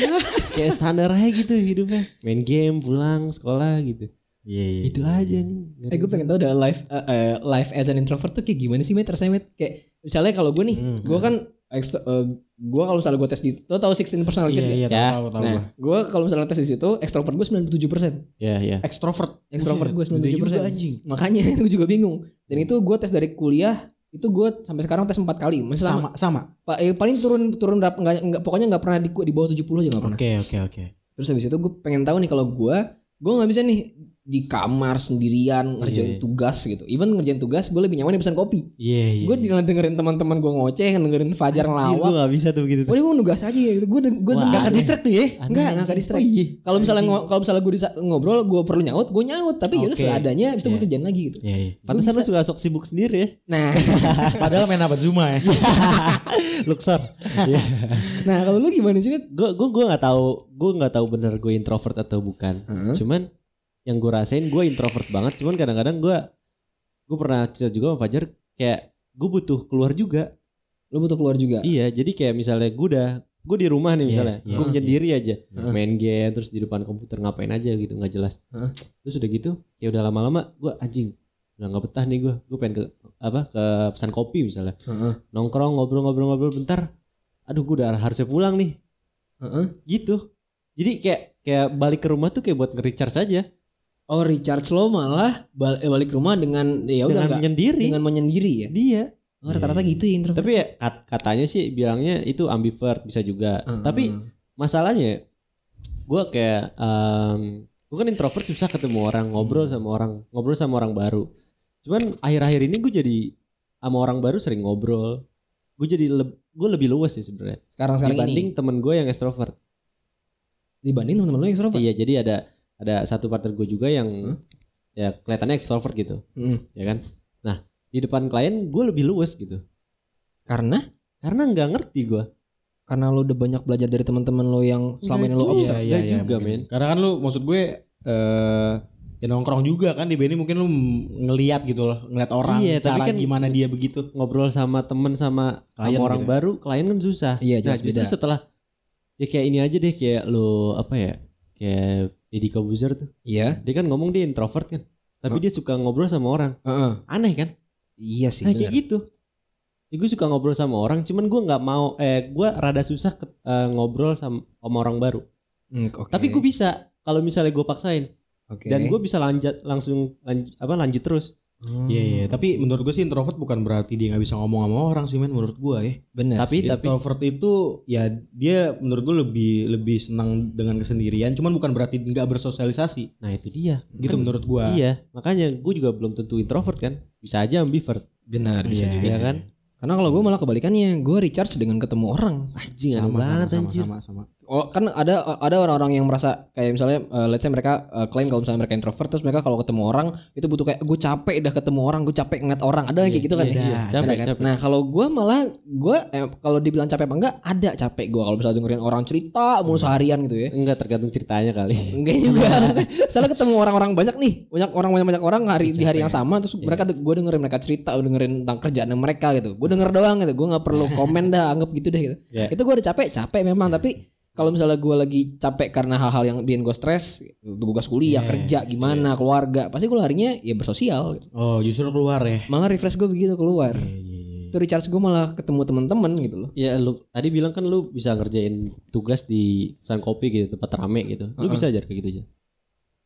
Kayak standar aja gitu hidupnya Main game, pulang, sekolah gitu Iya iya. Itu aja nih Nggak Eh gue pengen tahu dah life eh, eh, life as an introvert tuh kayak gimana sih met rasanya met kayak misalnya kalau gue nih Hmm. gue kan extro, eh, gue kalau misalnya gue tes di lo tau 16 personalities Iya nggak? iya Ya. tahu tahu nah gua. gue kalau misalnya tes di situ extrovert gue 97 persen Ya ya Extrovert. extrovert gue Buset, 97 gede persen juga, anjing. makanya gue juga bingung dan itu gue tes dari kuliah itu gue sampai sekarang tes empat kali masih sama, Sama sama. Pa- eh, paling turun turun berapa nggak nggak pokoknya nggak pernah di, di bawah 70 aja nggak pernah Oke oke oke. terus habis itu gue pengen tahu nih kalau gue gue nggak bisa nih di kamar sendirian Iya. ngerjain tugas gitu even ngerjain tugas gue lebih nyaman di pesan kopi Iya iya. gue dengerin teman-teman gue ngoceh dengerin Fajar Anjir gue ngelawak gak bisa tuh begitu Udah gue nugas aja gitu Gue gue nggak ke aneh. distract tuh ya Aneh, Enggak Enggak ke distract Oh, iya. Kalau misalnya kalau misalnya gue ngobrol Gue perlu nyaut Gue nyaut Tapi ya udah Oke. seadanya Bisa gue Iya. kerjain lagi gitu Iya iya. Pantesan Gua lu suka sok sibuk sendiri ya Nah Padahal main apa Zuma ya. Luxor Iya Nah kalau lu gimana sih? Gue gue gue gak tahu Gue gak tahu bener gue introvert atau bukan Heeh. Cuman Yang gue rasain gue introvert banget Cuman kadang-kadang gue Gue pernah cerita juga sama Fajar Kayak gue butuh keluar juga Lu butuh keluar juga Iya jadi kayak misalnya gue udah Gue di rumah nih Iya, misalnya iya, Gue iya. menyendiri aja Heeh. Main game Terus di depan komputer ngapain aja gitu nggak jelas Heeh. Terus udah gitu Ya udah lama-lama Gue anjing Udah gak betah nih gue Gue pengen ke Apa ke pesan kopi misalnya Heeh. Nongkrong ngobrol-ngobrol-ngobrol bentar Aduh gue udah harusnya pulang nih Heeh. Gitu Jadi kayak Kayak balik ke rumah tuh kayak buat nge-recharge aja Oh recharge lo malah bal- eh, balik rumah dengan Ya udah Dengan nggak menyendiri. Dengan menyendiri ya? Dia oh, Rata-rata gitu ya introvert. Tapi ya kat- katanya sih bilangnya itu ambivert bisa juga. Heeh. Tapi masalahnya gue kayak em, gue kan introvert susah ketemu orang ngobrol sama orang ngobrol sama orang baru. Cuman akhir-akhir ini gue jadi sama orang baru sering ngobrol. Gue jadi gue lebih luas sih sebenarnya Sekarang sekarang dibanding ini temen gue yang extrovert dibanding teman-teman lo yang extrovert. iya jadi ada ada satu partner gue juga yang ya kelihatannya extrovert gitu Mm. ya kan nah di depan klien gue lebih luas gitu Karena karena nggak ngerti gue karena lo udah banyak belajar dari teman-teman lo yang selama ini lo observe. iya, juga, mungkin. men. Karena kan lu maksud gue eh ya nongkrong juga kan di Benny mungkin lu ngeliat gitu loh, ngeliat orang Iya, tapi cara kan- gimana dia begitu. ngobrol sama temen sama Klien sama orang gitu. baru klien kan susah Iya, nah justru beda. setelah ya kayak ini aja deh kayak lo apa ya kayak Deddy Kobuzer tuh. Iya. dia kan ngomong dia introvert kan tapi dia suka ngobrol sama orang. Heeh. aneh kan? Iya sih nah kayak gitu. Ya, gue suka ngobrol sama orang cuman gue nggak mau eh gue rada susah ke- eh, ngobrol sama, sama orang baru. Hmm, oke. tapi gue bisa kalau misalnya gue paksain. Oke. dan gue bisa lanjut langsung lanjut, apa lanjut terus Hmm, Iya iya, tapi menurut gue sih introvert bukan berarti dia nggak bisa ngomong sama orang sih men menurut gue ya. benar. tapi sih. tapi Introvert itu ya dia menurut gue lebih lebih senang dengan kesendirian, cuman bukan berarti nggak bersosialisasi. nah itu dia Gitu Kan- menurut gue. iya makanya gue juga belum tentu introvert kan bisa aja ambivert benar bisa Iya, juga. ya kan Karena kalau gue malah kebalikannya, gue recharge dengan ketemu orang. anjing Sama, banget sama, anjir sama, sama, Oh kan ada ada orang-orang yang merasa kayak misalnya uh, let's say mereka uh, klaim kalau misalnya mereka introvert terus mereka kalau ketemu orang itu butuh kayak gue capek dah ketemu orang gue capek ngeliat orang ada yang kayak gitu kan iya, ya? dah, capek, kan? capek. Nah kalau gue malah gue eh, kalau dibilang capek apa enggak ada capek gue kalau misalnya dengerin orang cerita mulu seharian gitu ya. enggak tergantung ceritanya kali Enggak juga. misalnya ketemu orang-orang banyak nih, banyak orang banyak banyak orang hari di hari yang sama terus mereka gue dengerin mereka cerita, dengerin tentang kerjaan mereka gitu. Gue denger doang gitu. Gue nggak perlu komen dah, anggap gitu deh gitu. Ya. Itu gue udah capek, capek memang tapi kalau misalnya gue lagi capek karena hal-hal yang bikin gue stres, tugas kuliah, Yeah, kerja, gimana, keluarga, pasti gue larinya ya bersosial. Gitu. Oh justru keluar ya. Malah refresh gue begitu keluar. Iya, iya, iya. Itu recharge gue malah ketemu teman-teman gitu loh. ya lu tadi bilang kan lu bisa ngerjain tugas di pesan kopi gitu tempat rame gitu lu Uh-uh. bisa aja kayak gitu aja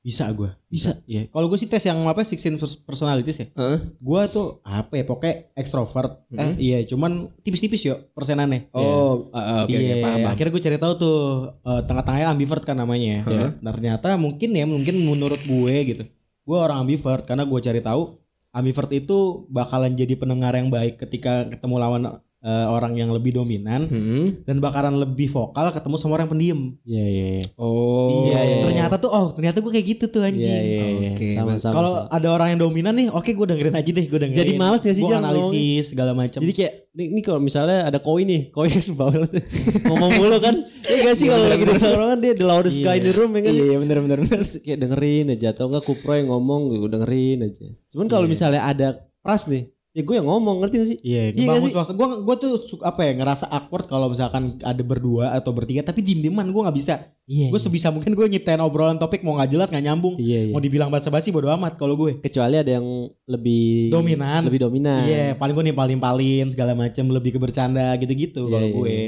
Bisa gue. Bisa. Iya. Kalau gue sih tes yang apa 16 pers- personalities ya. Heeh. Gue tuh apa ya pokoknya ekstrovert. Eh, Mhm. iya cuman tipis-tipis yo persenannya. Oh, ah, ah, oke iya, oke paham. paham. akhirnya gue cari tahu tuh eh, tengah-tengahnya ambivert kan namanya. Heeh. Dan ternyata mungkin ya mungkin menurut gue gitu. Gue orang ambivert karena gue cari tahu ambivert itu bakalan jadi pendengar yang baik ketika ketemu lawan eh, orang yang lebih dominan Hmm. dan bakalan lebih vokal ketemu sama orang pendiam. iya iya iya Oh. iya, iya. ternyata tuh oh ternyata gue kayak gitu tuh anjing. iya iya iya. Oke, sama sama Kalau ada orang yang dominan nih, oke gue dengerin aja deh, gue dengerin. Jadi males gak sih, Gue Jan, analisis segala macam. jadi kayak ini, ini kalau misalnya ada koi nih koi kan bawel tuh. ngomong mulu kan iya gak sih kalau lagi di tongkrongan dia the loudest guy in the room ya kan Iya, iya benar benar benar. terus kayak dengerin aja atau enggak kupro yang ngomong gue dengerin aja cuman kalau Iya. misalnya ada pras nih ya gue yang ngomong ngerti gak sih Iya, Iya ngebangun suasana. Gue gue tuh suka apa ya ngerasa awkward kalau misalkan ada berdua atau bertiga, tapi diem dieman gue nggak bisa. iya Gue sebisa mungkin gue nyiptain obrolan topik mau nggak jelas nggak nyambung. iya iya Mau dibilang basa-basi bodo amat kalau gue. kecuali ada yang lebih Dominan. lebih dominan Iya, paling gue nimpalin-nimpalin segala macam, lebih ke bercanda gitu-gitu Iya, kalau iya, gue.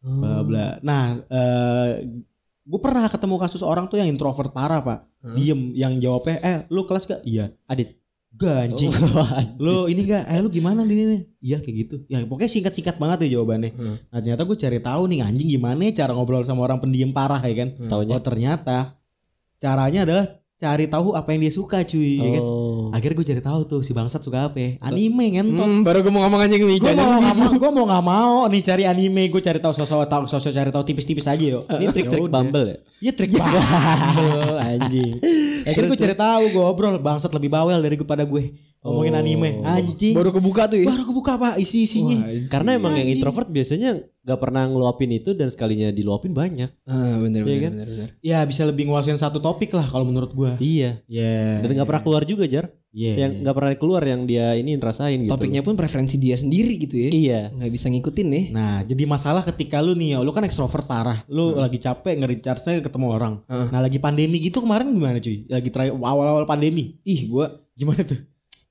Bla bla. Nah, eh gue pernah ketemu kasus orang tuh yang introvert parah pak, diem, yang jawabnya, eh lu kelas gak? Iya. adit Gak anjing. Oh, lu ini gak? Eh lu gimana di ini? Iya kayak gitu. Ya pokoknya singkat-singkat banget ya jawabannya. Hmm. Nah ternyata gue cari tahu nih anjing gimana ya cara ngobrol sama orang pendiam parah ya kan. taunya Oh ternyata caranya adalah cari tahu apa yang dia suka cuy. ya kan? oh Akhirnya gue cari tahu tuh si bangsat suka apa ya. Anime ngentot. Hmm, baru gue mau ngomong anjing nih. Gue mau nggak mau, gue mau nggak mau nih cari anime. Gue cari tahu sosok tahu sosok cari tahu tipis-tipis aja yuk. ini trik-trik Yaudah. Bumble ya Iya trik Bumble anjing. Akhirnya gue cari tahu gue obrol bangsat lebih bawel dari gue pada gue ngomongin Oh. anime anjing. Baru kebuka tuh ya. Baru kebuka pak isi isinya. karena emang yang Anjing. introvert biasanya gak pernah ngeluapin itu dan sekalinya diluapin banyak Ah, bener Iya bener, kan? bener bener. Ya bisa lebih nguasain satu topik lah kalau menurut gue. iya Iya. dan gak pernah keluar juga jar Iya. yang gak pernah keluar yang dia ini rasain gitu Topiknya pun preferensi dia sendiri gitu ya. iya Nggak bisa ngikutin nih. Nah, jadi masalah ketika lu nih, lu kan ekstrovert parah. Lu lagi capek nge-recharge ketemu orang. Hmm. Nah, lagi pandemi gitu kemarin gimana cuy? Lagi try awal-awal pandemi. Ih, gua Gimana tuh?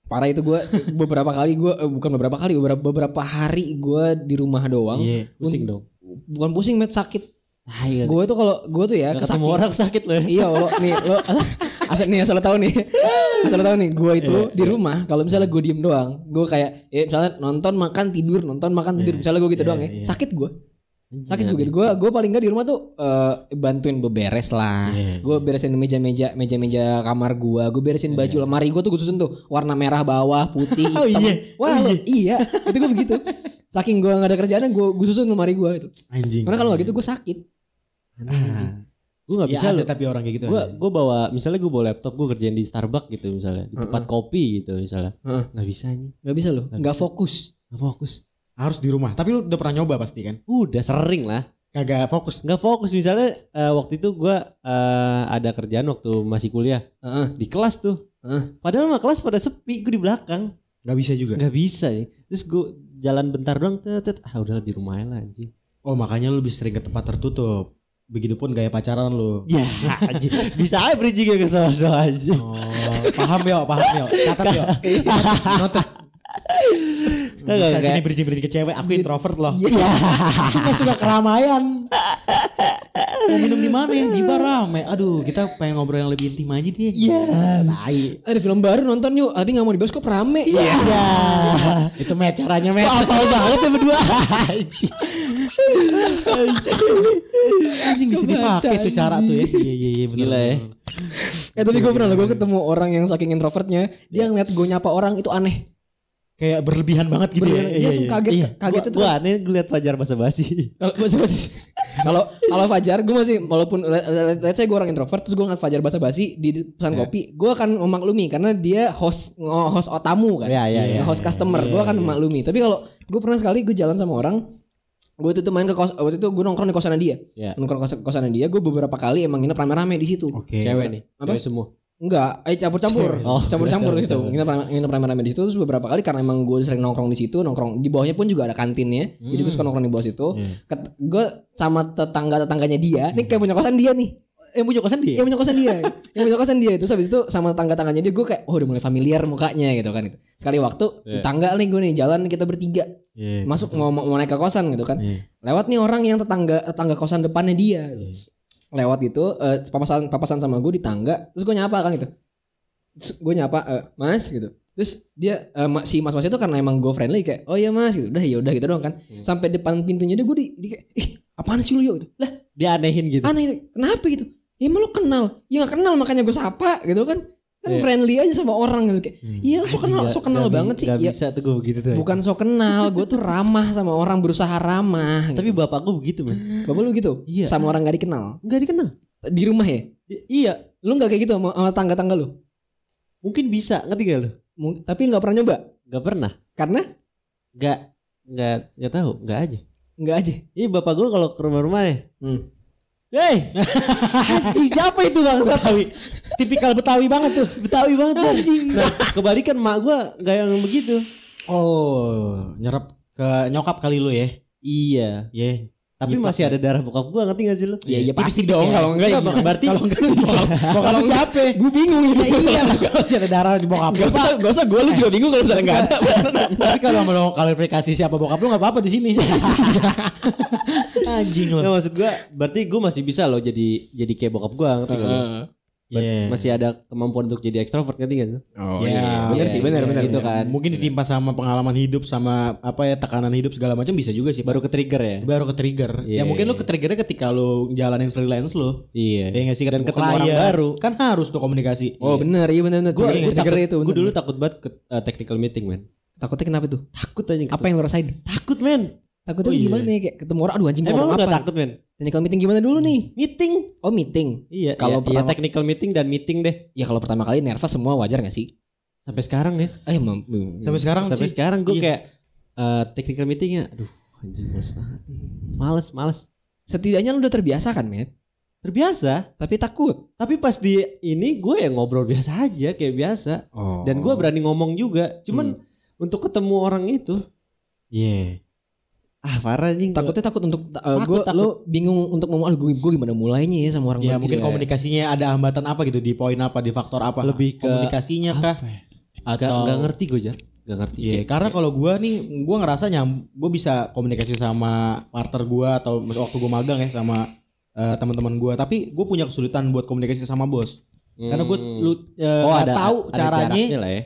parah itu gua beberapa kali gua eh, bukan beberapa kali beberapa beberapa hari gua di rumah doang. Iya. pusing dong Bukan pusing, met sakit. ah, iya. Gua tuh kalau gua tuh ya Gak ketemu kesakit. orang sakit loh ya. iya lo nih lo asal nih asal lo tahu nih lo tahu nih gue itu di rumah kalau misalnya gue diem doang gue kayak ya misalnya nonton makan tidur nonton makan tidur misalnya gue gitu iya, doang ya iya. sakit gue sakit juga. gue gue paling nggak di rumah tuh eh, bantuin beberes lah. Iya. gue beresin meja-meja meja-meja kamar gue gue beresin baju lemari gue tuh gue susun tuh warna merah bawah putih Oh, iya. wah lo- iya. itu gue begitu. Saking gue nggak ada kerjaan gue gue susun lemari gue itu Anjing. karena kalau nggak gitu gue sakit Gue gak Ya, bisa ada loh. tapi orang kayak gitu. Gue gue bawa misalnya gue bawa laptop gue kerjain di Starbucks gitu misalnya di tempat kopi gitu misalnya Heeh. nggak bisa nih nggak bisa lo Nggak nggak bisa. fokus nggak fokus harus di rumah. Tapi lu udah pernah nyoba pasti kan? udah sering lah Kagak fokus. nggak fokus misalnya eh, waktu itu gue eh, ada kerjaan waktu masih kuliah Heeh. di kelas tuh Heeh. padahal mah kelas pada sepi gue di belakang Gak bisa juga. nggak bisa ya terus gue jalan bentar doang tet, tet. ah udah di rumah aja lah anjing Oh makanya lu lebih sering ke tempat tertutup. Begitupun gaya pacaran lu. ya anjing bisa aja bridging ke sana aja Oh, paham ya, paham ya. Catat ya. Kagak, Bisa sini bridging-bridging ke cewek, aku introvert loh. Iya. Aku gak suka keramaian. Mau minum di mana? Di bar rame. Aduh, kita pengen ngobrol yang lebih intim aja deh. Iya. Tai. ada film baru nonton yuk tapi nggak mau di bioskop rame Iya. Itu met caranya met. apa banget ya berdua anjing Anjing bisa dipakai tuh cara tuh ya. Iya iya iya benar. Gila ya. Eh tapi gue pernah gue ketemu orang yang saking introvertnya dia ngeliat gue nyapa orang itu aneh. Kayak berlebihan banget gitu Berlebihan. ya. Dia langsung kaget, kaget gua, itu. gua aneh gue liat Fajar basa basi Kalau basa-basi. Kalau kalau Fajar gue masih walaupun let- let- let's say gue orang introvert terus gue ngeliat Fajar basa-basi di pesan Ya. kopi, gue akan memaklumi karena dia host host tamu kan. Iya, iya, iya. host customer, gue akan memaklumi. Tapi kalau gue pernah sekali gue jalan sama orang gue itu tuh main ke kos waktu itu gue nongkrong di kosannya dia Iya. nongkrong kos kosannya dia gue beberapa kali emang nginep rame-rame di situ Oke. cewek nih Apa? cewek semua Enggak, eh campur-campur. Oh, campur-campur campur, gitu. Nginep rame- nginep rame-rame di situ terus beberapa kali karena emang gue sering nongkrong di situ, nongkrong di bawahnya pun juga ada kantinnya. Jadi gue suka nongkrong di bawah situ. Iya. gue sama tetangga-tetangganya dia, nih kayak punya kosan dia nih. Yang punya kosan dia. Yang punya kosan dia. yang punya kosan dia. Terus habis itu sama tetangga-tetangganya dia gue kayak oh udah mulai familiar mukanya gitu kan. Sekali waktu di Iya. tangga nih gue nih jalan kita bertiga Iya. masuk mau, mau naik ke kosan gitu kan. Iya. Lewat nih orang yang tetangga tetangga kosan depannya dia. Lewat gitu eh, papasan papasan sama gue di tangga, terus gue nyapa kan gitu. Terus gue nyapa eh, Mas gitu. Terus dia eh, ma- si mas-mas itu karena emang gue friendly kayak oh iya mas gitu. Udah ya udah gitu doang kan. Sampai depan pintunya dia gue di, di kayak ih apaan sih lu yuk gitu. Lah dia anehin gitu aneh gitu. Kenapa gitu? Ya emang lu kenal. Ya gak kenal makanya gue sapa gitu kan. Kan Iya. friendly aja sama orang gitu kayak. Iya so kenal so kenal Gak banget sih. gak Ya, bisa tuh gue begitu tuh bukan so kenal, gue tuh ramah sama orang berusaha ramah. tapi gitu. bapak gue begitu man bapak lu gitu Iya. sama orang gak dikenal nggak dikenal di rumah ya. Di- iya Lu gak kayak gitu sama, sama tangga-tangga lu? mungkin bisa ngerti gak lu Mung- Tapi nggak pernah nyoba nggak pernah karena nggak nggak nggak tahu nggak aja nggak aja. Iya bapak gue kalau ke rumah-rumah ya Hmm. Hei, anjing siapa itu bang Betawi? Tipikal Betawi banget tuh. Betawi banget anjing. Nah, kebalikan mak gue nggak yang begitu. Oh, nyerap ke nyokap kali lu ya. Iya. Iya. Tapi Nyipak masih ya. ada darah bokap gue ngerti gak sih lu? Iya iya pasti Tipis-tipis dong ya. kalau enggak ya. Enggak, berarti kalau enggak bokap, bokap lu siapa? Gue bingung ya. Iya, kalau masih ada darah di bokap lu. Gak usah, gak usah gue lu juga bingung kalau misalnya nggak ada. Tapi kalau mau klarifikasi siapa bokap lu enggak apa-apa di sini. Anjing lu. Nggak, maksud gue berarti gue masih bisa loh jadi jadi kayak bokap gue ngerti? Ber- Iya. Masih ada kemampuan untuk jadi ekstrovert ngerti lu? Oh Ya, iya, benar iya, sih, benar iya, benar. gitu benar. kan. Mungkin ditimpa sama pengalaman hidup sama apa ya tekanan hidup segala macam bisa juga sih. Baru ke trigger ya? baru ke trigger. Iya, ya mungkin iya. lu ke triggernya ketika lu jalanin freelance lu. Iya. Ya nggak sih dan Ketemu orang baru. Kan harus tuh komunikasi. Oh benar, iya benar benar. Gue Trigger- trigger itu. gue dulu takut banget ke uh, technical meeting man. takutnya kenapa tuh? Takut aja. Apa yang lu rasain? Takut man. Takutnya Oh, iya. gimana ya kayak ketemu orang aduh anjing Emang lu ngomong gak apa? takut man? Technical meeting gimana dulu nih? Meeting. Oh meeting. Iya. Kalau Kalau ya, pertama- technical meeting dan meeting deh. Ya kalau pertama kali nervous semua wajar gak sih? Sampai sekarang ya. Eh mam- Sampai sekarang Sampai sih. sekarang gue Iya. kayak uh, technical meetingnya, aduh anjing males banget nih. Males, males. setidaknya lu udah terbiasa kan, Met? Terbiasa. Tapi takut. Tapi pas di ini gue yang ngobrol biasa aja kayak biasa. Oh. Dan gue berani ngomong juga. Cuman untuk ketemu orang itu, Iya. Ah parah anjing. takutnya takut untuk uh, Takut, gue takut. lu bingung untuk ngomong aduh gue, gue gimana mulainya ya sama orang Ya mungkin gitu. komunikasinya ada hambatan apa gitu di poin apa di faktor apa? Lebih ke komunikasinya kah? Apa ya? Atau Gak, gak ngerti gue jar. Gak ngerti. Iya, Kayak- karena kalau gua nih, gua ngerasa nyam, gua bisa komunikasi sama partner gua atau waktu gua magang ya sama eh, teman-teman gua. Tapi gua punya kesulitan buat komunikasi sama bos. Karena gua Hmm. lu eh, oh nggak ada tahu ada caranya lah ya.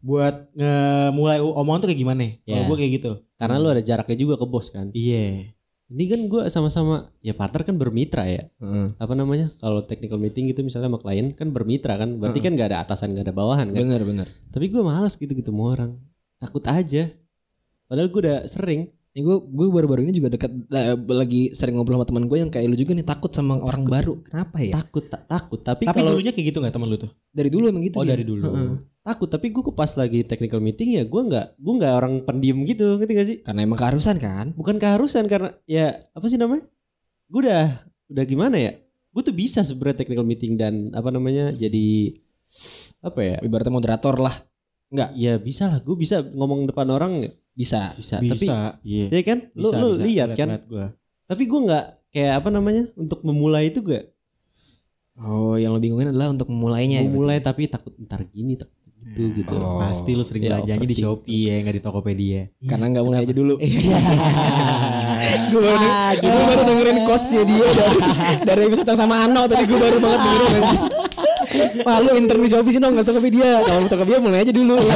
Buat nge- mulai omongan tuh kayak gimana. Kalau Ya. gua kayak gitu. Karena lu ada jaraknya juga ke bos kan. Iya. ini kan gue sama-sama ya partner kan bermitra ya Heeh. apa namanya kalau technical meeting gitu misalnya sama klien kan bermitra kan berarti kan nggak ada atasan nggak ada bawahan kan Bener bener. tapi gue males gitu gitu sama orang takut aja padahal gue udah sering Ini gue gue baru-baru ini juga dekat eh, lagi sering ngobrol sama teman gue yang kayak lu juga nih takut sama orang baru. Kenapa ya? takut ta- takut tapi, Tapi kalau dulunya kayak gitu nggak teman lu tuh? Dari dulu emang gitu. Oh dia. dari dulu. Heeh. Takut tapi gue pas lagi technical meeting ya gue nggak gue nggak orang pendiam gitu ngerti gak sih Karena emang keharusan kan. bukan keharusan karena ya apa sih namanya gue udah udah gimana ya gue tuh bisa sebenarnya technical meeting dan apa namanya jadi apa ya Ibaratnya moderator lah. Enggak, ya bisa lah gue bisa ngomong depan orang bisa. bisa, tapi Bisa. Iya. ya kan lu Bisa, lu bisa. lihat kan liat gua. tapi gue nggak kayak apa namanya untuk memulai itu gue Oh, yang lo bingungin adalah untuk memulainya. ya, memulai tapi takut ntar gini takut gitu gitu Oh. Pasti lu sering Ya, belanjanya di. Shopee ya, nggak di Tokopedia. Karena nggak mulai aja dulu. Iya. gue baru, gue baru dengerin quotesnya dia dari dari episode yang sama Ano tadi gue baru banget dengerin. Wah lu intern di Shopee sih dong gak Tokopedia Kalau mau Tokopedia mulai aja dulu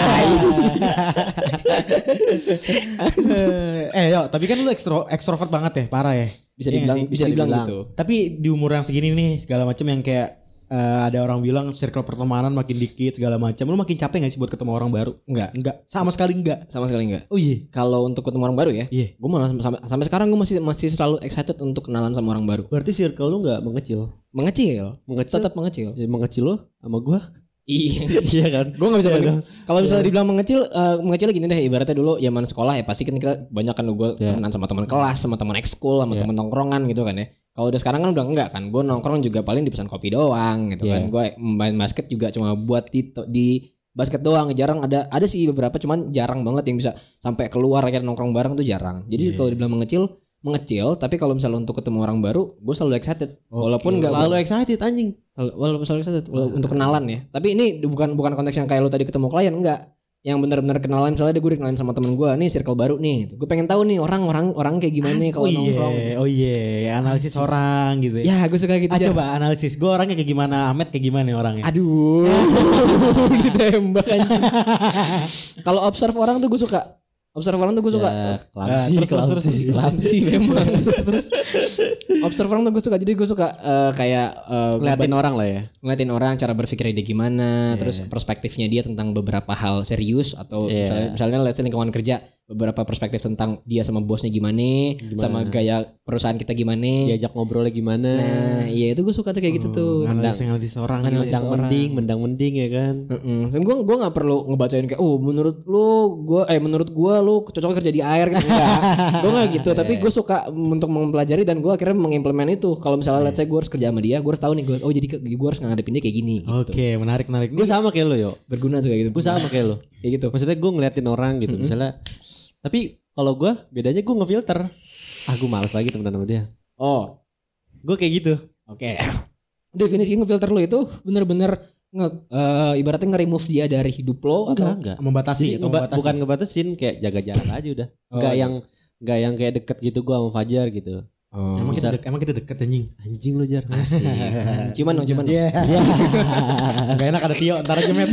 eh yo, tapi kan lu ekstro ekstrovert banget ya, parah ya. Bisa Iya dibilang sih? bisa dibilang dibilang. gitu Tapi di umur yang segini nih segala macam yang kayak eh, ada orang bilang circle pertemanan makin dikit segala macam. Lu makin capek gak sih buat ketemu orang baru? Enggak Enggak, sama sekali enggak. Sama sekali enggak Oh iya. Kalau untuk ketemu orang baru ya Iya. Gue malah sampai, sampai sekarang gue masih masih selalu excited untuk kenalan sama orang baru berarti circle lu nggak mengecil Mengecil mengecil Tetap mengecil ya, mengecil lo sama gue Iya iya kan gue gak bisa Iya banding. dong. Kalau misalnya dibilang mengecil, eh, mengecil gini deh. Ibaratnya dulu zaman sekolah ya pasti kan kita banyak kan gue Iya. temenan sama teman kelas, sama teman ekskul, sama Iya. teman nongkrongan gitu kan ya. Kalau udah sekarang kan udah enggak kan. Gue nongkrong juga paling di pesan kopi doang gitu Iya. kan. Gue main basket juga cuma buat di di basket doang. Jarang ada ada sih beberapa cuman jarang banget yang bisa sampai keluar akhirnya nongkrong bareng tuh jarang. Jadi Iya. kalau dibilang mengecil mengecil tapi kalau misalnya untuk ketemu orang baru gue selalu excited walaupun nggak selalu excited anjing walaupun selalu excited wala- untuk kenalan ya tapi ini bukan bukan konteks yang kayak lo tadi ketemu klien enggak yang benar-benar kenalan misalnya gue dikenalin sama temen gue nih circle baru nih gue pengen tahu nih orang orang orang kayak gimana nih kalau oh nongkrong. iya, oh iya, analisis orang gitu ya. ya gue suka gitu Ah Jar. coba analisis, gue orangnya kayak gimana, Ahmed kayak gimana orangnya? aduh ditembak kalau observe orang tuh gue suka. Observe orang tuh gue suka. Ya, Ah, klamsi terus, terus, terus, klamsi. Memang. Terus terus observe orang tuh gue suka jadi gue suka eh, kayak eh, ngeliatin orang lah ya ngeliatin orang cara berpikirnya dia gimana, Iya. terus perspektifnya dia tentang beberapa hal serius atau Iya. misalnya, misalnya let's say lingkungan kerja beberapa perspektif tentang dia sama bosnya gimana, Gimana? sama gaya perusahaan kita gimana. diajak ngobrolnya gimana Nah, iya itu gue suka tuh kayak gitu tuh. analisis analisis orang. Analisis gitu. mendang orang. mending mendang mending ya kan Heeh. Gue gue nggak perlu ngebacain kayak, oh menurut lu gue, eh menurut gue lu cocok kerja di air gitu enggak. gue nggak gitu, tapi gue suka untuk mempelajari dan gue akhirnya mengimplement itu. Kalau misalnya let's say gue harus kerja sama dia, gue harus tahu nih gue, oh jadi gue harus ngadepin dia kayak gini. Gitu. Oke, menarik menarik. gue sama kayak lo yo Berguna tuh kayak gitu. gue sama kayak lo kayak gitu. maksudnya gue ngeliatin orang gitu misalnya tapi kalau gue bedanya gue ngefilter ah gue males lagi temenan sama dia Oh, gue kayak gitu Oke. Definisi ngefilter lo itu bener-bener nge, eh, ibaratnya nge-remove dia dari hidup lo enggak atau enggak membatasi, Jadi atau ngeba- membatasi. bukan ngebatasin kayak jaga jarak aja udah Oh, enggak iya. yang enggak yang kayak deket gitu gue sama Fajar gitu oh. Emang kita, bisa. dek- emang kita deket anjing. anjing lo jar Asik. Cuman dong, cuman dong. Iya. Gak enak ada Tio, ntar aja met.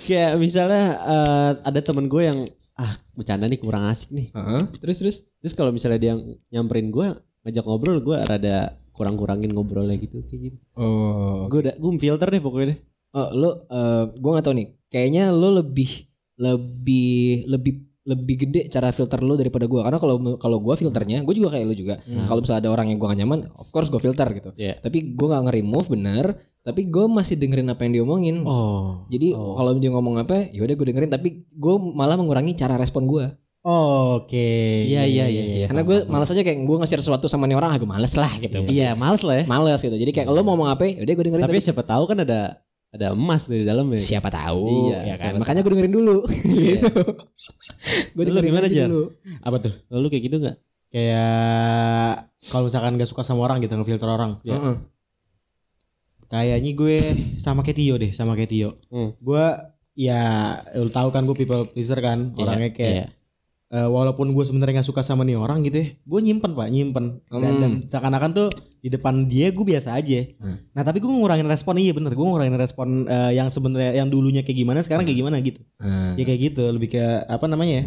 kayak misalnya eh, ada temen gue yang ah bercanda nih kurang asik nih Heeh. Terus terus. terus kalau misalnya dia nyamperin gue ngajak ngobrol gue rada kurang-kurangin ngobrolnya gitu kayak gitu Oh. gue udah gue filter deh pokoknya deh Oh, lo eh gue gak tau nih. Kayaknya lo lebih lebih lebih lebih gede cara filter lo daripada gue karena kalau kalau gue filternya gue juga kayak lo juga. Kalau misalnya ada orang yang gue gak nyaman of course gue filter gitu. Iya. tapi gue gak nge-remove bener. Tapi gue masih dengerin apa yang dia omongin Oh. jadi Oh. kalau dia ngomong apa ya udah gue dengerin. Tapi gue malah mengurangi cara respon gue Oke. Iya, iya, iya, iya. karena gue malas aja kayak gue ngasih sesuatu sama nih orang aku males lah gitu. Iya males lah ya. Males gitu. Jadi kayak lo mau ngomong apa ya udah gue dengerin tapi tapi, siapa tahu kan ada ada emas dari dalam ya siapa tahu Iya, ya kan siapa makanya gue dengerin dulu gitu gue Lu gimana, aja dulu Apa tuh? lalu kayak gitu nggak Kayak kalau misalkan gak suka sama orang gitu ngefilter orang. Ya. Heeh. Kayaknya gue sama kayak Tio deh, sama kayak Tio. Hmm. Gue ya lu tahu kan gue people pleaser kan, Iya, orangnya kayak iya. Eh, walaupun gue sebenarnya nggak suka sama nih orang gitu ya, gue nyimpen pak, nyimpen. Dan, Hmm. dan seakan-akan tuh di depan dia gue biasa aja. Hmm. Nah tapi gue ngurangin respon iya bener, gue ngurangin respon eh, yang sebenarnya yang dulunya kayak gimana, sekarang kayak gimana gitu. Hmm. Ya kayak gitu, lebih ke apa namanya ya?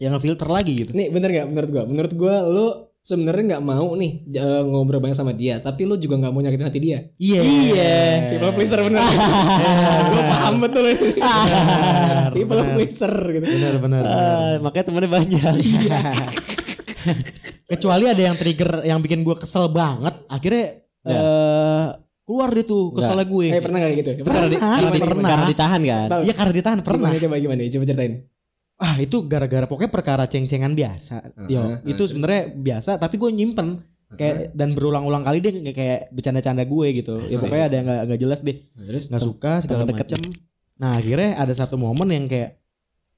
yang ngefilter lagi gitu. Nih bener gak menurut gua? Menurut gua lu sebenarnya nggak mau nih eh, ngobrol banyak sama dia, tapi lu juga nggak mau nyakitin hati dia. Iya. Iya. People pleaser bener. gua paham betul ini. People bener. pleaser gitu. Benar benar. Ah, makanya temennya banyak. Kecuali ada yang trigger yang bikin gue kesel banget, akhirnya Ya. eh keluar dia tuh keselnya gue. Eh pernah gak kayak gitu? Itu karena, di- karena, di- Pernah. karena ditahan kan. Iya karena ditahan pernah. Gimana, coba gimana? Coba ceritain. Ah itu gara-gara pokoknya perkara ceng-cengan biasa. Yo, Uh-huh. itu sebenarnya biasa tapi gue nyimpen kayak dan berulang-ulang kali dia kayak, bercanda-canda gue gitu. Ya pokoknya ada yang nggak nggak jelas deh. Terus nggak suka segala macem. Nah akhirnya ada satu momen yang kayak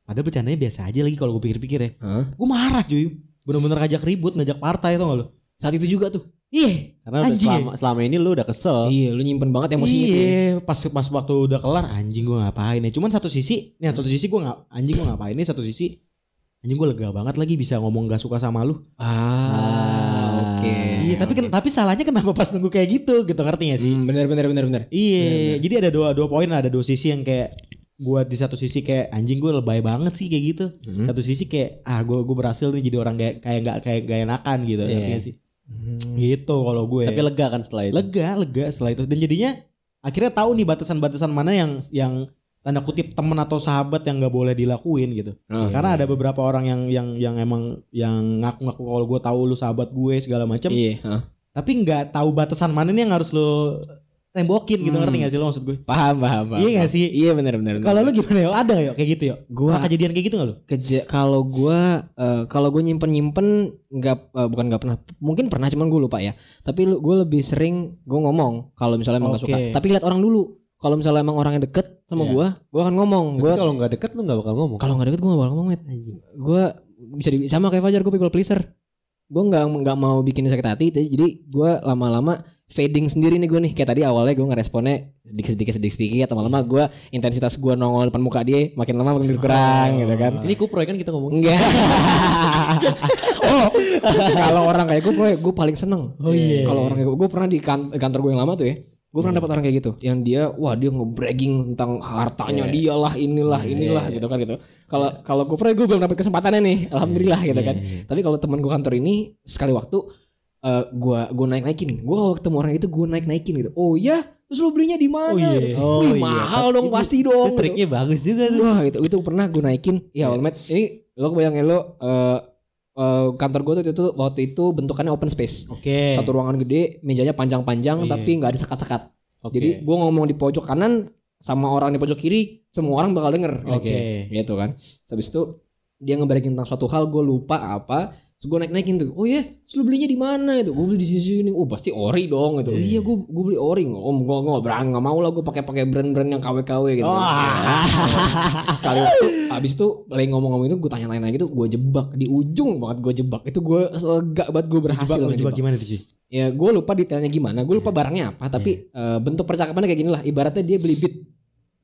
padahal bercandanya biasa aja lagi kalau gue pikir-pikir ya. Hah? Gue marah cuy. Bener-bener ngajak ribut, ngajak partai tau gak lu? Saat itu juga tuh. Iya. Karena udah Anjing. selama, selama ini lu udah kesel. Iya, lu nyimpen banget emosinya ya. Iya, pas pas waktu udah kelar anjing gue ngapain ya. Cuman satu sisi, nih satu sisi gue nggak anjing gue ngapain nih satu sisi anjing gue lega banget lagi bisa ngomong gak suka sama lu. Ah, oke. Iya, tapi ken- tapi salahnya kenapa pas nunggu kayak gitu gitu ngerti gak sih? Hmm, bener bener bener bener. Iya, jadi ada dua dua poin ada dua sisi yang kayak gua di satu sisi kayak anjing gue lebay banget sih kayak gitu. Hmm. Satu sisi kayak ah gue gue berhasil nih jadi orang kayak kayak nggak kayak gak enakan gitu Iya. ngerti gak sih? Gitu kalau gue. Tapi lega kan setelah itu. lega lega setelah itu dan jadinya akhirnya tahu nih batasan-batasan mana yang yang tanda kutip teman atau sahabat yang nggak boleh dilakuin gitu. Oh, Karena ada beberapa orang yang yang yang emang yang ngaku-ngaku kalau gue tahu lu sahabat gue segala macam, Iya, hah. tapi nggak tahu batasan mana nih yang harus lu tembokin gitu Hmm. ngerti gak sih lo maksud gue? paham paham paham. Iya gak sih? Iya bener bener. bener. Kalau lu gimana ya? Ada ya kayak gitu ya? Gua- Pernah kejadian kayak gitu gak lu? Keja kalau gua eh, kalau gue nyimpen nyimpen nggak eh, bukan nggak pernah mungkin pernah cuman gue lupa ya tapi lu- gue lebih sering gue ngomong kalau misalnya emang nggak Oke. suka tapi lihat orang dulu kalau misalnya emang orangnya deket sama Iya. gua gue akan ngomong gue Berarti kalau nggak deket lu nggak bakal ngomong. kalau nggak deket gue gak bakal ngomong gue bisa di, sama kayak Fajar gue people pleaser gue nggak nggak mau bikin sakit hati jadi gue lama-lama fading sendiri nih gue nih kayak tadi awalnya gue ngeresponnya sedikit sedikit sedikit sedikit lama-lama gue intensitas gue nongol depan muka dia makin lama makin berkurang gitu kan Ini kupro kan kita ngomong. Enggak. oh, kalau orang kayak gue, gue paling seneng. Oh iya. Kalau orang kayak gue, gue pernah di kan- kantor gue yang lama tuh ya. Gue pernah dapat orang kayak gitu, yang dia, wah dia nge-bragging tentang hartanya dia lah, inilah, inilah, gitu kan gitu. Kalau kalau gue pernah gue belum dapat kesempatannya nih, alhamdulillah gitu kan. Tapi kalau teman gue kantor ini sekali waktu, eh gue gue naik naikin, gue kalau ketemu orang itu gue naik naikin gitu. Oh iya, terus lo belinya di mana? Oh iya. Oh Wih, iya. mahal dong Itu- pasti dong. Itu triknya bagus juga tuh. Wah itu itu pernah gue naikin. Ya Olmet ini lo kebayangin lo eh, eh, kantor gue tuh itu waktu itu bentukannya open space. Oke. Satu ruangan gede, mejanya panjang-panjang Iya. tapi nggak ada sekat-sekat. Oke. Jadi gue ngomong di pojok kanan sama orang di pojok kiri, semua orang bakal denger. Oke. Gitu kan. Habis itu dia ngebarakin tentang suatu hal gue lupa apa. Terus gue naik-naikin tuh. Oh iya, terus lu belinya di mana itu? Gue beli di sini. Oh pasti ori dong gitu. Iya, gue gue beli ori. Oh gue gue berani nggak mau lah gue pakai pakai brand-brand yang KW-KW gitu. Sekali waktu abis itu lagi ngomong-ngomong itu gue tanya-tanya gitu gue jebak di ujung banget gue jebak itu gue lega banget gue berhasil Jebak, jebak gimana tuh sih? ya gue lupa detailnya gimana gue lupa barangnya apa tapi eh, bentuk percakapannya kayak gini lah ibaratnya dia beli beat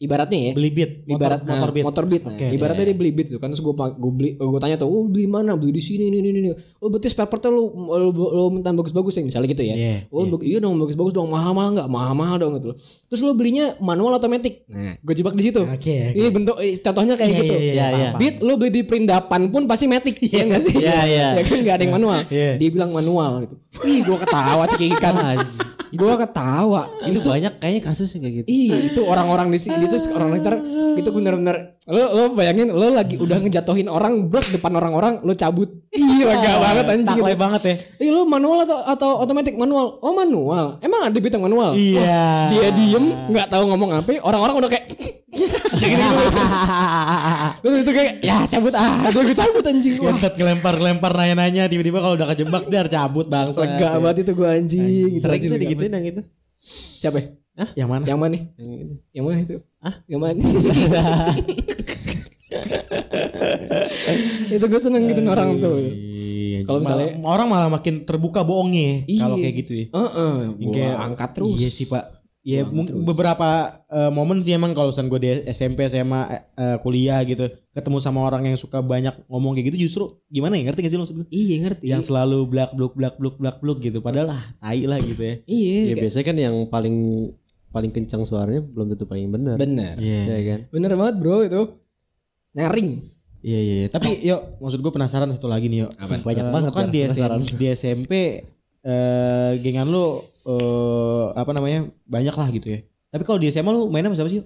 ibaratnya ya Beli beat, motor, ibarat motor nah, beat. motor beat nah. Ibaratnya dia beli beat tuh kan terus gue gue beli gue tanya tuh oh beli mana beli di sini ini ini ini oh berarti spare partnya lu lu, lu minta yang bagus-bagus ya misalnya gitu ya Iya. Oh iya. bag- iya dong bagus-bagus dong mahal-mahal nggak mahal-mahal dong gitu terus lo belinya manual otomatis nah gue jebak di situ Oke. ini bentuk eh, contohnya kayak Iya, gitu iya, iya, Iya, paham, iya. paham. Beat lo beli di perindapan pun pasti matic Iya gak sih? Iya, iya. Ya kan gak ada yang manual Iya. Dia bilang manual gitu Ih gue ketawa cekikikan Anjing. Gue ketawa Itu banyak kayaknya kasusnya kayak gitu. Ih itu orang-orang di sini itu orang sekitar itu bener-bener lo lo bayangin lo lagi udah ngejatuhin orang brok depan orang-orang lo cabut ih lega banget anjing gitu. Banget ya. Ih lo manual atau atau otomatis manual oh manual emang ada beat yang manual Iya. dia diem nggak tahu ngomong apa orang-orang udah kayak gitu terus itu kayak ya cabut ah gue gue cabut anjing wah Bangsat ngelempar-lempar nanya-nanya tiba-tiba kalau udah kejebak dar cabut bangsa. lega banget itu gue anjing gitu Sering digituin banget. yang itu. siapa ya? Yang mana? yang mana nih Yang itu. yang mana itu Ah? yang mana itu gue seneng gitu orang tuh Iya, Kalau misalnya- orang malah makin terbuka bohongnya Iya. kalau kayak gitu ya. Heeh, Yang gua kayak angkat terus. Iya sih pak. Iya beberapa eh, momen sih emang kalau misalnya gue di SMP SMA eh, kuliah gitu ketemu sama orang yang suka banyak ngomong kayak gitu justru gimana ya ngerti gak sih lo maksud gue? Iya ngerti. Yang selalu blak bluk blak bluk blak bluk gitu padahal lah tai lah gitu ya. iya. Ya kayak- biasanya kan yang paling paling kencang suaranya belum tentu paling benar. Bener. Iya. Ya kan? Bener banget bro itu. Nyaring. Iya iya. iya. Tapi yuk maksud gue penasaran satu lagi nih yuk. Apaan? Banyak Eh, banget kan di penasaran. SMP, di SMP eh gengan lu eh apa namanya banyak lah gitu ya. Tapi kalau di SMA lu mainnya sama siapa sih?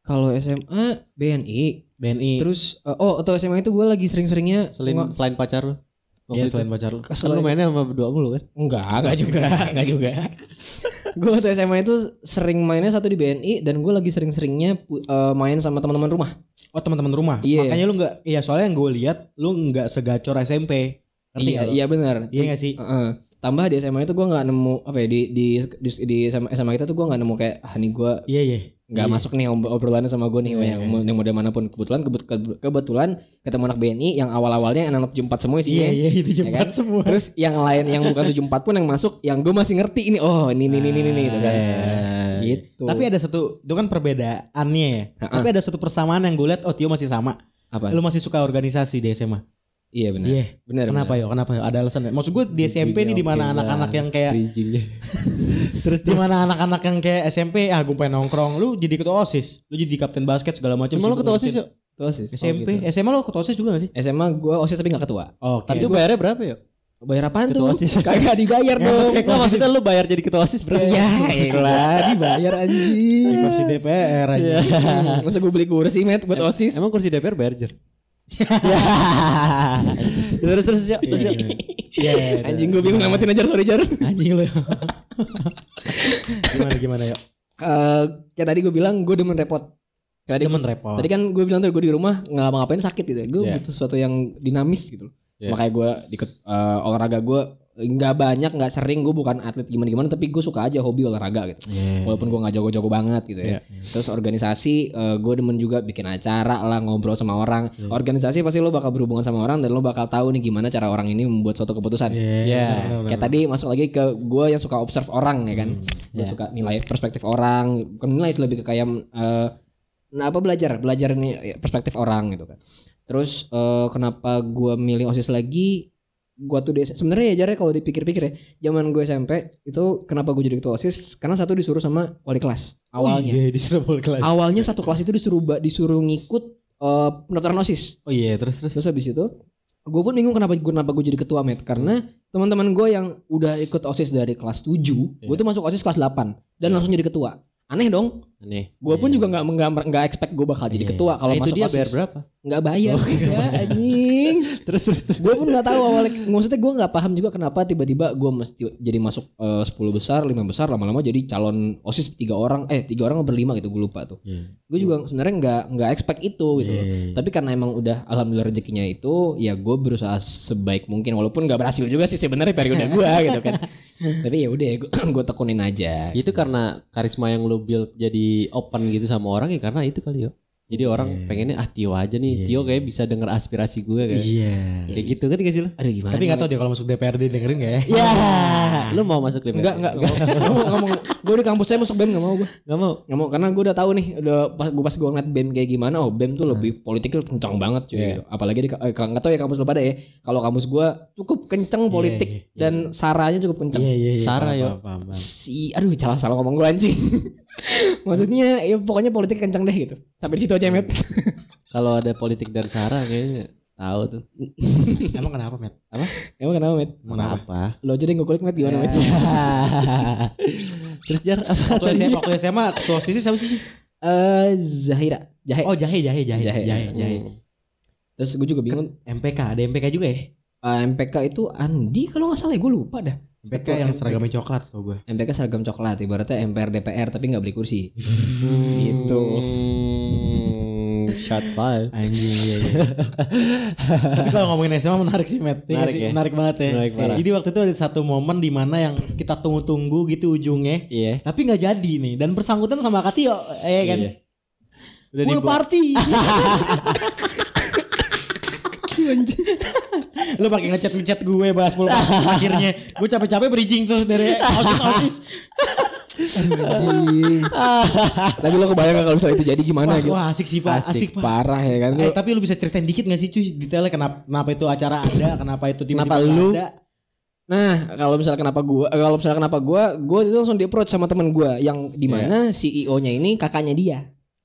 Kalau SMA BNI, BNI. terus eh, oh atau SMA itu gue lagi sering-seringnya Selain nge- selain pacar lu. Iya selain pacar lu. Kan lu mainnya sama berdua mulu kan? Enggak, enggak juga, enggak juga. gue waktu SMA itu sering mainnya satu di BNI dan gue lagi sering-seringnya eh, main sama teman-teman rumah. Oh teman-teman rumah. Iya. Makanya lu nggak, iya soalnya yang gue lihat lu nggak segacor SMP. Ngerti iya, iya benar. Iya nggak sih? Heeh. Tambah di SMA itu gue nggak nemu apa ya di di di, di SMA, SMA kita tuh gue nggak nemu kayak ah nih gue Iya iya. nggak Iya. masuk nih ob- obrolannya sama gue nih Iya, yang, yang model mana pun kebetulan kebet- ke- kebetulan ketemu anak BNI yang awal awalnya anak 74 semua sih Iya iya itu Ya cepat kan? semua. Terus yang lain yang bukan 74 pun yang masuk yang gue masih ngerti ini oh ini ini ini ini, ini gitu kan. Ah, Gitu. Tapi ada satu itu kan perbedaannya ya. Ha-ha. Tapi ada satu persamaan yang gue lihat oh Tio masih sama. apa? Lu masih suka organisasi di SMA. Iya benar. Iya. Benar. Kenapa ya? Kenapa ya? Ada alasan Maksud gue di SMP nih di mana anak-anak yang kayak terus di mana anak-anak yang kayak SMP ah gue pengen nongkrong lu jadi ketua OSIS, lu jadi kapten basket segala macam. Cuma lu ketua. OSIS yuk. Tuh OSIS. SMP, SMA lu ketua OSIS juga gak sih? SMA gue OSIS tapi gak ketua. Oke. Itu bayarnya berapa ya? Bayar apaan Ketua tuh? OSIS. Kagak dibayar dong. Enggak maksudnya lu bayar jadi ketua OSIS berapa? Ya elah dibayar anjing. kursi DPR aja. Hmm, Masa gue beli kursi met buat OSIS? Emang kursi DPR bayar jer? terus terus ya, terus ya. Iya. Anjing gue bingung ngamatin aja sorry jar. Anjing lu. gimana gimana yuk? Eh, kayak tadi gue bilang gue demen repot. Tadi Demen repot. Tadi kan gue bilang tuh gue di rumah nggak ngapa-ngapain sakit gitu. Gue Iya. butuh sesuatu yang dinamis gitu. Makanya gue di olahraga gue nggak banyak nggak sering gue bukan atlet gimana gimana tapi gue suka aja hobi olahraga gitu. Iya. Walaupun gue nggak jago-jago banget gitu ya. Terus organisasi gue demen juga bikin acara lah ngobrol sama orang. Organisasi pasti lo bakal berhubungan sama orang dan lo bakal tahu nih gimana cara orang ini membuat suatu keputusan. Iya. Kayak tadi masuk lagi ke gue yang suka observe orang ya kan. Gue Iya. suka nilai perspektif orang. Bukan nilai lebih ke kayak eh, nah apa belajar, belajar nih perspektif orang gitu kan. Terus eh, kenapa gue milih OSIS lagi? Gue tuh di- sebenarnya ya jarang kalau dipikir-pikir ya. Zaman gue SMP itu kenapa gue jadi ketua OSIS? Karena satu disuruh sama wali kelas awalnya. Oh iya disuruh full kelas. Awalnya satu kelas itu disuruh disuruh ngikut eh, pendaftaran OSIS. Oh iya terus terus. Terus habis itu gue pun bingung kenapa kenapa gue jadi ketua met karena teman-teman gue yang udah ikut osis dari kelas 7 gue tuh masuk osis kelas 8 dan langsung jadi ketua aneh dong Aneh. gue pun juga nggak nggak nggak expect gue bakal jadi Iya. ketua kalau Nah, itu masuk dia OSIS. bayar berapa? nggak bayar ya anjing Terus terus terus. gue pun nggak tahu awalnya maksudnya gue nggak paham juga kenapa tiba-tiba gue mesti jadi masuk eh, 10 besar lima besar lama-lama jadi calon osis tiga orang eh tiga orang berlima gitu gue lupa tuh Iya. gue juga sebenarnya nggak nggak expect itu gitu loh. Iya. tapi karena emang udah alhamdulillah rezekinya itu ya gue berusaha sebaik mungkin walaupun nggak berhasil juga sih sebenarnya periode gue gitu kan tapi ya udah gue tekunin aja Itu karena karisma yang lu build jadi open gitu sama orang ya karena itu kali yo. Jadi orang pengennya ah Tio aja nih. Tio kayak bisa denger aspirasi gue kayak. Iya. Kayak gitu kan gak sih lu? aduh gimana Tapi nggak tahu dia kalau masuk DPRD dengerin gak ya? Ya, lu mau masuk DPR? Enggak, enggak, enggak mau. Nggak mau. Gue di kampus saya masuk BEM gak mau gue. Gak mau. Gak mau, karena gue udah tahu nih, udah pas gue pas gue ngeliat BEM kayak gimana, oh BEM tuh lebih politiknya kencang banget cuy. Iya. gitu. Apalagi di, eh, nggak tahu ya kampus lu pada ya. Kalau kampus gue cukup kenceng politik iya, iya. dan saranya cukup kenceng. Iya iya iya. Yo. paham, paham, paham. Si, aduh salah salah ngomong gue anjing. Maksudnya ya pokoknya politik kenceng deh gitu. Sampai di situ aja met. Kalau ada politik dan Sarah kayaknya tahu tuh. Emang kenapa, Met? Emang kenapa met? Kenapa? Lo aja deh gue kulik met gimana met? Terus jar apa Waktu? SMA, waktu SMA ketua OSIS siapa sih? Eh Zahira, Jahe. Oh Jahe, Jahe, Jahe, Jahe. Jahe, Jahe. Terus gue juga bingung. MPK, ada MPK juga ya? eh, MPK itu Andi kalau nggak salah ya gue lupa dah. MPK Ketua yang MPK. seragamnya coklat tau gue. MPK seragam coklat ibaratnya MPR DPR tapi nggak beli kursi. gitu. Hmm, shot fire. Anjing iya, iya. Tapi kalau ngomongin SMA menarik sih, Met. Iya Menarik sih? ya? Menarik banget ya. Menarik parah. Jadi waktu itu ada satu momen di mana yang kita tunggu-tunggu gitu ujungnya, Iya. tapi nggak jadi nih. Dan bersangkutan sama Katio, eh kan. Iya. Udah Pool dibuat- party. Lu pakai ngechat ngechat gue bahas party akhirnya. Gue capek-capek bridging tuh dari osis osis. Tapi lo kebayang gak kalau misalnya itu jadi gimana Wah, gitu? wah, asik sih pak, asik, Asik, pak. parah ya kan. Eh tapi lu bisa ceritain dikit gak sih cuy detailnya kenapa, kenapa itu acara ada, kenapa itu tiba-tiba Kenapa nggak lu? ada? Nah, kalau misalnya kenapa gua eh, kalau misalnya kenapa gua, gua itu langsung di approach sama temen gua yang di mana CEO-nya ini kakaknya dia.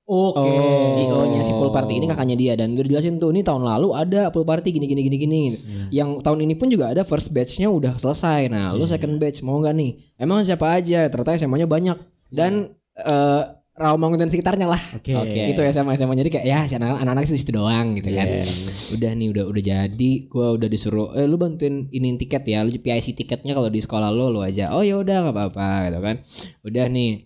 Oke. IO-nya si pool party ini kakaknya dia dan udah dijelasin tuh ini tahun lalu ada pool party gini gini gini gini. Yang tahun ini pun juga ada first batch-nya udah selesai. Nah, lu second batch mau nggak nih? Emang siapa aja? Ternyata SMA-nya banyak dan eh Rawamangun dan sekitarnya lah. Oke. Itu SMA SMA jadi kayak ya si anak- anak-anak sih situ doang gitu kan. Udah nih udah udah jadi gua udah disuruh eh lu bantuin ini tiket ya, lu PIC tiketnya kalau di sekolah lu lu aja. Oh ya udah nggak apa-apa gitu kan. Udah nih.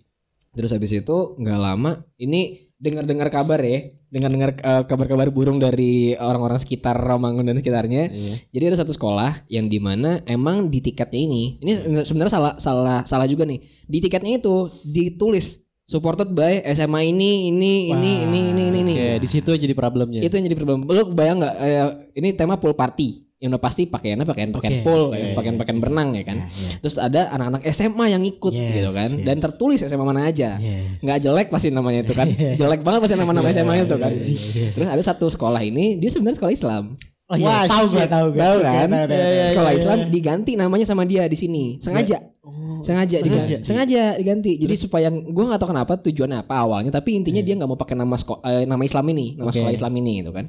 Terus habis itu nggak lama ini dengar-dengar kabar ya, dengar-dengar eh, kabar-kabar burung dari orang-orang sekitar Rawamangun dan sekitarnya. Jadi ada satu sekolah yang di mana emang di tiketnya ini, ini sebenarnya salah salah salah juga nih. Di tiketnya itu ditulis supported by SMA ini ini ini ini ini ini ini. Oke, di situ jadi problemnya. Itu yang jadi problem. Lu bayang nggak? eh, ini tema pool party. Yang udah pasti pakaiannya pakaian pakaian Oke, pool, oke. pakaian pakaian berenang ya kan. Terus ada anak-anak SMA yang ikut Yes, gitu kan. yes. Dan tertulis SMA mana aja. Yes. Nggak jelek pasti namanya itu kan. jelek banget pasti nama-nama SMA itu kan. Iya, Terus ada satu sekolah ini dia sebenarnya sekolah Islam. Oh iya, Wah, tahu gue, tahu gue. Tahu kan? Tahu, tahu, tahu. Sekolah Islam diganti namanya sama dia di sini. Sengaja. sengaja diganti. Sengaja diganti. Jadi supaya gua nggak tahu kenapa tujuannya apa awalnya, tapi intinya dia nggak mau pakai nama sko- eh, nama Islam ini, nama Oke. sekolah Islam ini gitu kan.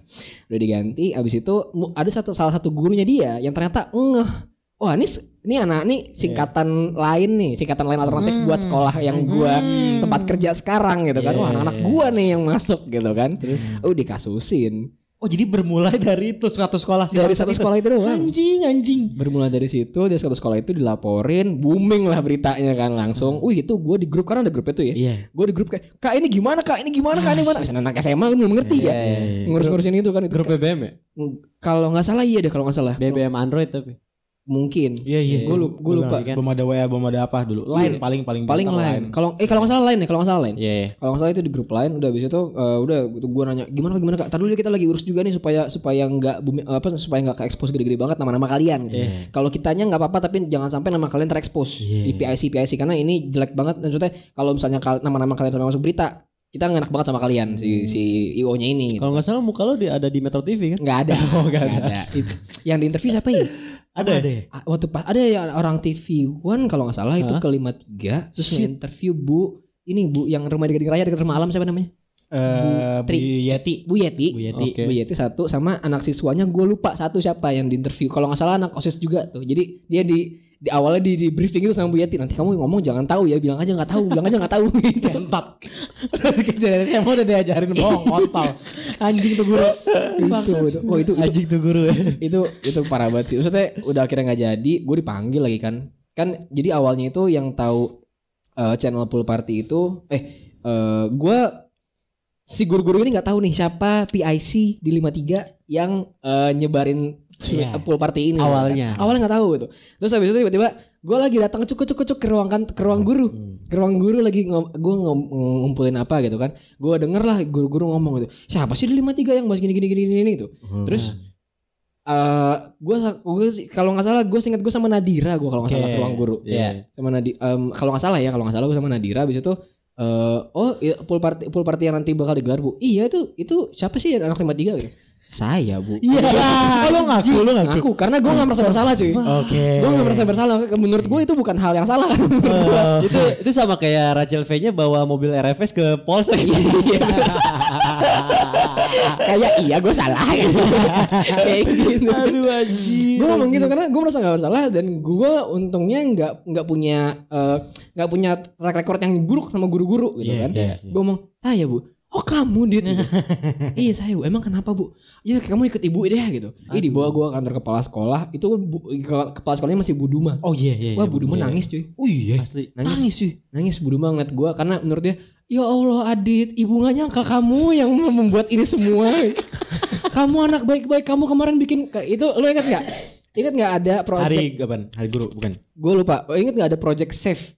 Udah diganti, abis itu ada satu salah satu gurunya dia yang ternyata ngeh. Wah ini ini anak nih singkatan lain nih, singkatan lain alternatif buat sekolah yang gua tempat kerja sekarang gitu kan. Wah anak-anak gua nih yang masuk gitu kan. Oh dikasusin Oh jadi bermulai dari itu suatu sekolah sih. dari satu sekolah itu doang. Anjing anjing. Bermula dari situ dari satu sekolah itu dilaporin, booming lah beritanya kan langsung. Wih itu gue di grup karena ada grupnya tuh ya. Iya. Gue di grup kayak kak ini gimana kak ini gimana kak ini gimana. Misalnya anak SMA kan belum ngerti ya. Ngurus-ngurusin itu kan itu. Grup BBM ya? Kalau nggak salah iya deh kalau nggak salah. BBM Android tapi. Mungkin. Iya iya. Gue lupa, gue lupa. Belum ada WA, belum ada apa dulu. Line paling paling Paling gampang lain. Kalau eh kalau nggak salah lain ya kalau nggak salah lain. Iya. iya. Kalau nggak salah itu di grup lain udah habis itu eh, udah gue nanya gimana gimana kak. Tadi dulu kita lagi urus juga nih supaya supaya nggak bumi- apa supaya nggak ke expose gede-gede banget nama-nama kalian gitu. Kalau kitanya nggak apa-apa tapi jangan sampai nama kalian terekspos di PIC PIC karena ini jelek banget. Dan maksudnya kalau misalnya nama-nama kalian sampai masuk berita kita nggak enak banget sama kalian si si IO-nya ini. Gitu. Kalau nggak salah muka lo di, ada di Metro TV kan? Nggak ada. Oh nggak ada. Itu- Yang di interview siapa ya? Ada ya? ya? Ah, Waktu pas ada ya orang TV One kalau nggak salah itu ke 53 terus interview Bu ini Bu yang rumah di Gading Raya dekat rumah alam siapa namanya? Eh, Bu Tri. Yeti. Bu Yeti. Bu Yeti. Oke. Bu Yeti satu sama anak siswanya gue lupa satu siapa yang di interview. Kalau nggak salah anak osis juga tuh. Jadi dia di di awalnya di, di briefing itu sama Bu Yeti. Nanti kamu ngomong jangan tahu ya, bilang aja nggak tahu, bilang aja nggak tahu. Gitu. Kentot. Dikejar dari SMA udah diajarin bohong kontol. Anjing tuh guru. itu, itu, oh itu, itu, Anjing tuh guru ya. itu itu parah banget sih. Maksudnya udah akhirnya nggak jadi, gue dipanggil lagi kan. Kan jadi awalnya itu yang tahu eh, channel pool party itu, eh eh, gue si guru-guru ini nggak tahu nih siapa PIC di 53 yang eh, nyebarin Iya. pool party ini. Awalnya. Awalnya nggak tahu gitu. Terus habis itu tiba-tiba gue lagi datang cuk cuk cuk ke ruang kan ke ruang guru. Ke ruang guru lagi ngom, gue ngumpulin apa gitu kan. Gue denger lah guru-guru ngomong gitu. Siapa sih di 53 yang bahas gini gini gini gini, gitu. Terus eh gue kalau nggak salah gue ingat gue sama Nadira gue kalau nggak salah Oke. ke ruang guru Iya. sama Nadi em, kalau nggak salah ya kalau nggak salah gue sama Nadira habis itu eh oh iya, pool party pool party yang nanti bakal digelar bu iya itu itu siapa sih anak 53 gitu saya bu. Iya. Oh, lu ngaku, lu ngaku. ngaku. Karena gue nggak merasa bersalah cuy. Oke. gue nggak merasa bersalah. Menurut gue itu bukan hal yang salah. Kan itu itu sama kayak Rachel V-nya bawa mobil RFS ke Polsek. kayak iya gue salah. Gitu kayak gitu. Aduh anjing. gue ngomong gitu karena gue merasa nggak bersalah dan gue untungnya nggak nggak punya eh, nggak punya track record yang buruk sama guru-guru gitu Iya, kan. iya, gue ngomong saya bu oh kamu dit Gitu. iya saya bu emang kenapa bu ya kamu ikut ibu deh gitu ini dibawa gue kantor kepala sekolah itu bu, ke- kepala sekolahnya masih Bu Duma Oh iya iya. wah iya. Bu Duma nangis cuy Oh iya. Asli. nangis sih nangis Bu Duma ngeliat gue karena menurut dia ya Allah Adit ibu gak nyangka kamu yang membuat ini semua kamu anak baik-baik kamu kemarin bikin itu lo ingat nggak ingat nggak ada project Hari kapan? Hari guru bukan? gue lupa oh, inget nggak ada project safe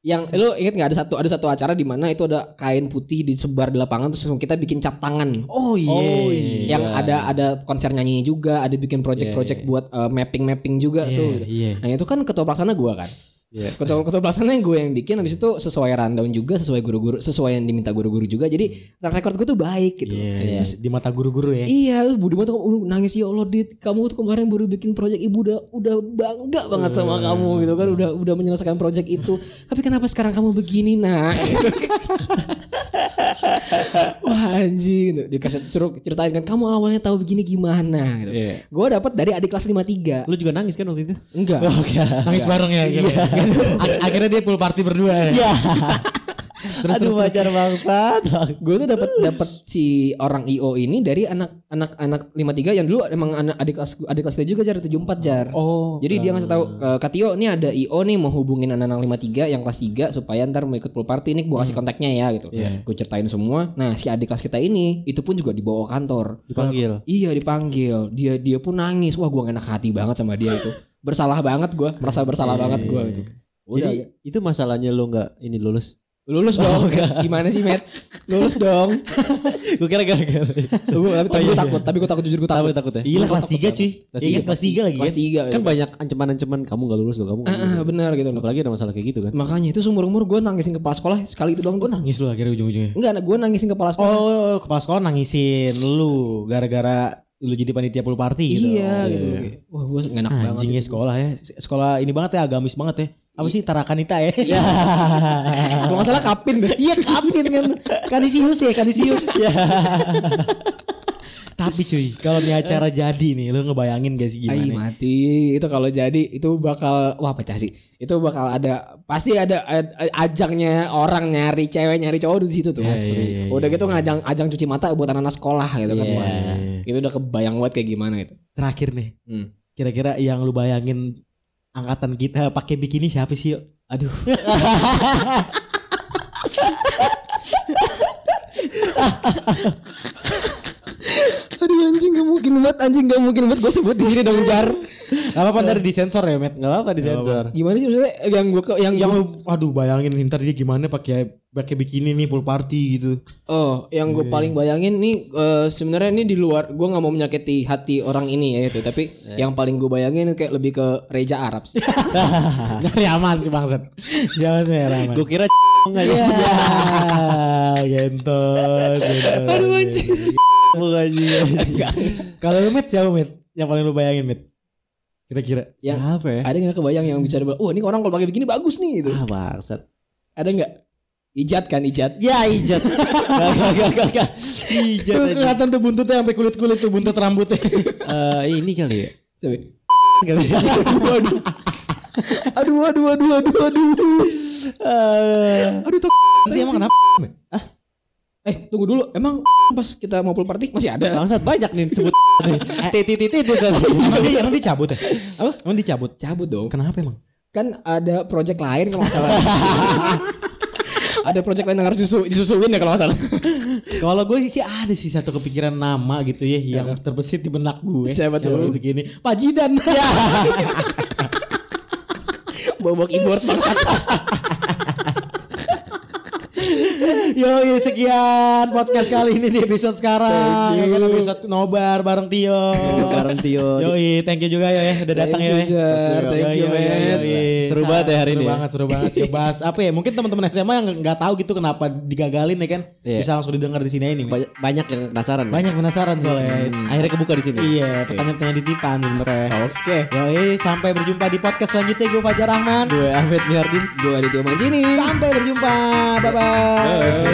yang lo inget nggak ada satu ada satu acara di mana itu ada kain putih disebar di lapangan terus kita bikin cap tangan Oh iya. Oh, yang Iya. ada ada konser nyanyi juga ada bikin project-project Iya, buat mapping mapping juga Iya, tuh Iya. nah itu kan ketua pelaksana gue kan Iya. Ketua-ketua pelaksana yang gue yang bikin habis itu sesuai rundown juga, sesuai guru-guru, sesuai yang diminta guru-guru juga. Jadi track record gue tuh baik gitu. Iya, di mata guru-guru ya. Iya, terus Budi tuh uh, nangis ya Allah Dit, kamu tuh kemarin baru bikin project ibu udah udah bangga banget sama kamu gitu kan, udah udah menyelesaikan project itu. Tapi kenapa sekarang kamu begini nak? Wah anjing, dikasih suruh ceritain kan kamu awalnya tahu begini gimana gitu. Iya. Gue dapat dari adik kelas 53. Lu juga nangis kan waktu itu? Enggak. Nangis bareng ya akhirnya. Ak- akhirnya dia pool party berdua ya. Iya. terus, Aduh wajar bangsat. gue tuh dapat dapat si orang IO ini dari anak anak anak 53 yang dulu emang anak adik kelas adik kelas kita juga jar 74 jar. Oh. Jadi dia ngasih tahu ke Katio ini ada IO nih mau hubungin anak-anak 53 yang kelas 3 supaya ntar mau ikut pool party nih gue kasih kontaknya ya gitu. Gue ceritain semua. Nah, si adik kelas kita ini itu pun juga dibawa ke kantor. Dipanggil. Iya dipanggil. Dia dia pun nangis. Wah gue gak enak hati banget sama dia itu. Bersalah banget gue. Merasa bersalah banget gue gitu. Udah Jadi itu masalahnya lu nggak ini lulus. lulus dong. Gimana sih Matt? Lulus dong. Gue kira gara-gara. Tapi, tapi gue takut. Tapi gue takut jujur gue takut. Takut takut ya. Iya Gua kelas 3 cuy. Kelas Iya tiga. kelas 3 lagi Kelas kan. tiga. Kan banyak ancaman-ancaman kamu nggak lulus loh, kamu Ah, lulus. ah, benar gitu loh. Apalagi ada masalah kayak gitu kan. Makanya itu seumur umur gue nangisin kepala sekolah sekali itu doang. Gue Gue nangis lu akhirnya ujung-ujungnya. enggak, gue nangisin kepala sekolah. Oh, kepala sekolah nangisin lu gara-gara lu jadi panitia pool party gitu. iya Oh, gitu. Wah gue gak enak banget. Anjing ya itu. sekolah ya. Sekolah ini banget ya agamis banget ya. Apa sih Tarakanita ya? Iya. Kalau salah kapin deh. Iya kapin kan. Kanisius ya, Kanisius. Tapi cuy, kalau nih acara jadi nih, lu ngebayangin gak sih gimana? mati itu kalau jadi itu bakal wah pecah sih itu bakal ada pasti ada ad- ajangnya orang nyari cewek nyari cowok di situ tuh Iya, iya, iya, udah iya, gitu ngajang ajang cuci mata buat anak-anak sekolah gitu kan Iya. Wah, itu udah kebayang banget kayak gimana itu Terakhir nih, Hmm. kira-kira yang lu bayangin angkatan kita pakai bikini siapa sih yuk? aduh aduh anjing gak mungkin banget anjing gak mungkin banget gue sebut di sini dong jar Gak apa-apa ntar disensor ya, Met. Nggak apa-apa disensor. gimana sih maksudnya yang gue yang, Yang lu, aduh bayangin ntar dia gimana pakai pakai bikini nih pool party gitu. Oh, yang gue paling bayangin nih eh, sebenarnya ini di luar gue nggak mau menyakiti hati orang ini ya itu, tapi yang paling gue bayangin kayak lebih ke Reja Arab sih. Nyari aman sih bangsat. Jangan sih aman. Gue kira nggak Iya, ya. gentot, gentot. Aduh, anjing. Kalau lu Met siapa Met? Yang paling lu bayangin Met? Kira-kira. yang Siapa ya? ada nggak kebayang yang bicara bilang, oh ini orang kalau pakai begini bagus nih gitu. Ah bangsat. Ada nggak? Ijat kan ijat. Ya ijat. Gak gak gak gak gak. Ijat Tuh aja. kelihatan tuh buntutnya sampai kulit-kulit tuh buntut rambutnya. Eh, ini kali ya. Coba. Kali ya. Aduh, aduh, aduh, aduh, aduh, aduh. Aduh, tak. Sih emang kenapa? Met? Eh, tunggu dulu. Emang pas kita mau pool party masih ada? Bangsat banyak nih sebut. Titit titit itu. Emang dia, emang dicabut ya? Apa? Emang dicabut? Cabut dong. Kenapa emang? Kan ada project lain kalau salah. ada project lain yang harus disusu, disusuin ya kalau salah. Kalau gue sih ada sih satu kepikiran nama gitu ya yang terbesit di benak gue. Siapa tuh? begini? Pak Jidan. Bawa keyboard banget. Yo, yo sekian podcast kali ini di episode sekarang. Thank you. Ya kan episode nobar bareng Tio. Bareng Tio. Yoi, thank you juga ya ya udah datang ya. Thank you, Jar. Thank you. Seru banget ya hari seru ini ya. banget, seru banget. Ya bahas apa ya? Mungkin teman-teman SMA yang nggak tahu gitu kenapa digagalin ya kan. Iya. Bisa langsung didengar di sini ini. Banyak, banyak yang penasaran. Banyak penasaran soalnya. Akhirnya kebuka di sini. Iya, pertanyaan-pertanyaan titipan sebenarnya. Oke. Yoi, sampai berjumpa di podcast selanjutnya. Gue Fajar Rahman. Gue Ahmed Mihardin. Gue Aditya Mancini. Sampai berjumpa. Bye-bye.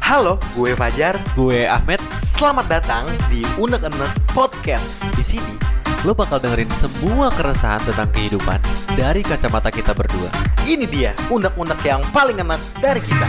Halo, gue Fajar. Gue Ahmed. Selamat datang di Unek-Unek Podcast. Di sini lo bakal dengerin semua keresahan tentang kehidupan dari kacamata kita berdua. Ini dia unek-unek yang paling enak dari kita.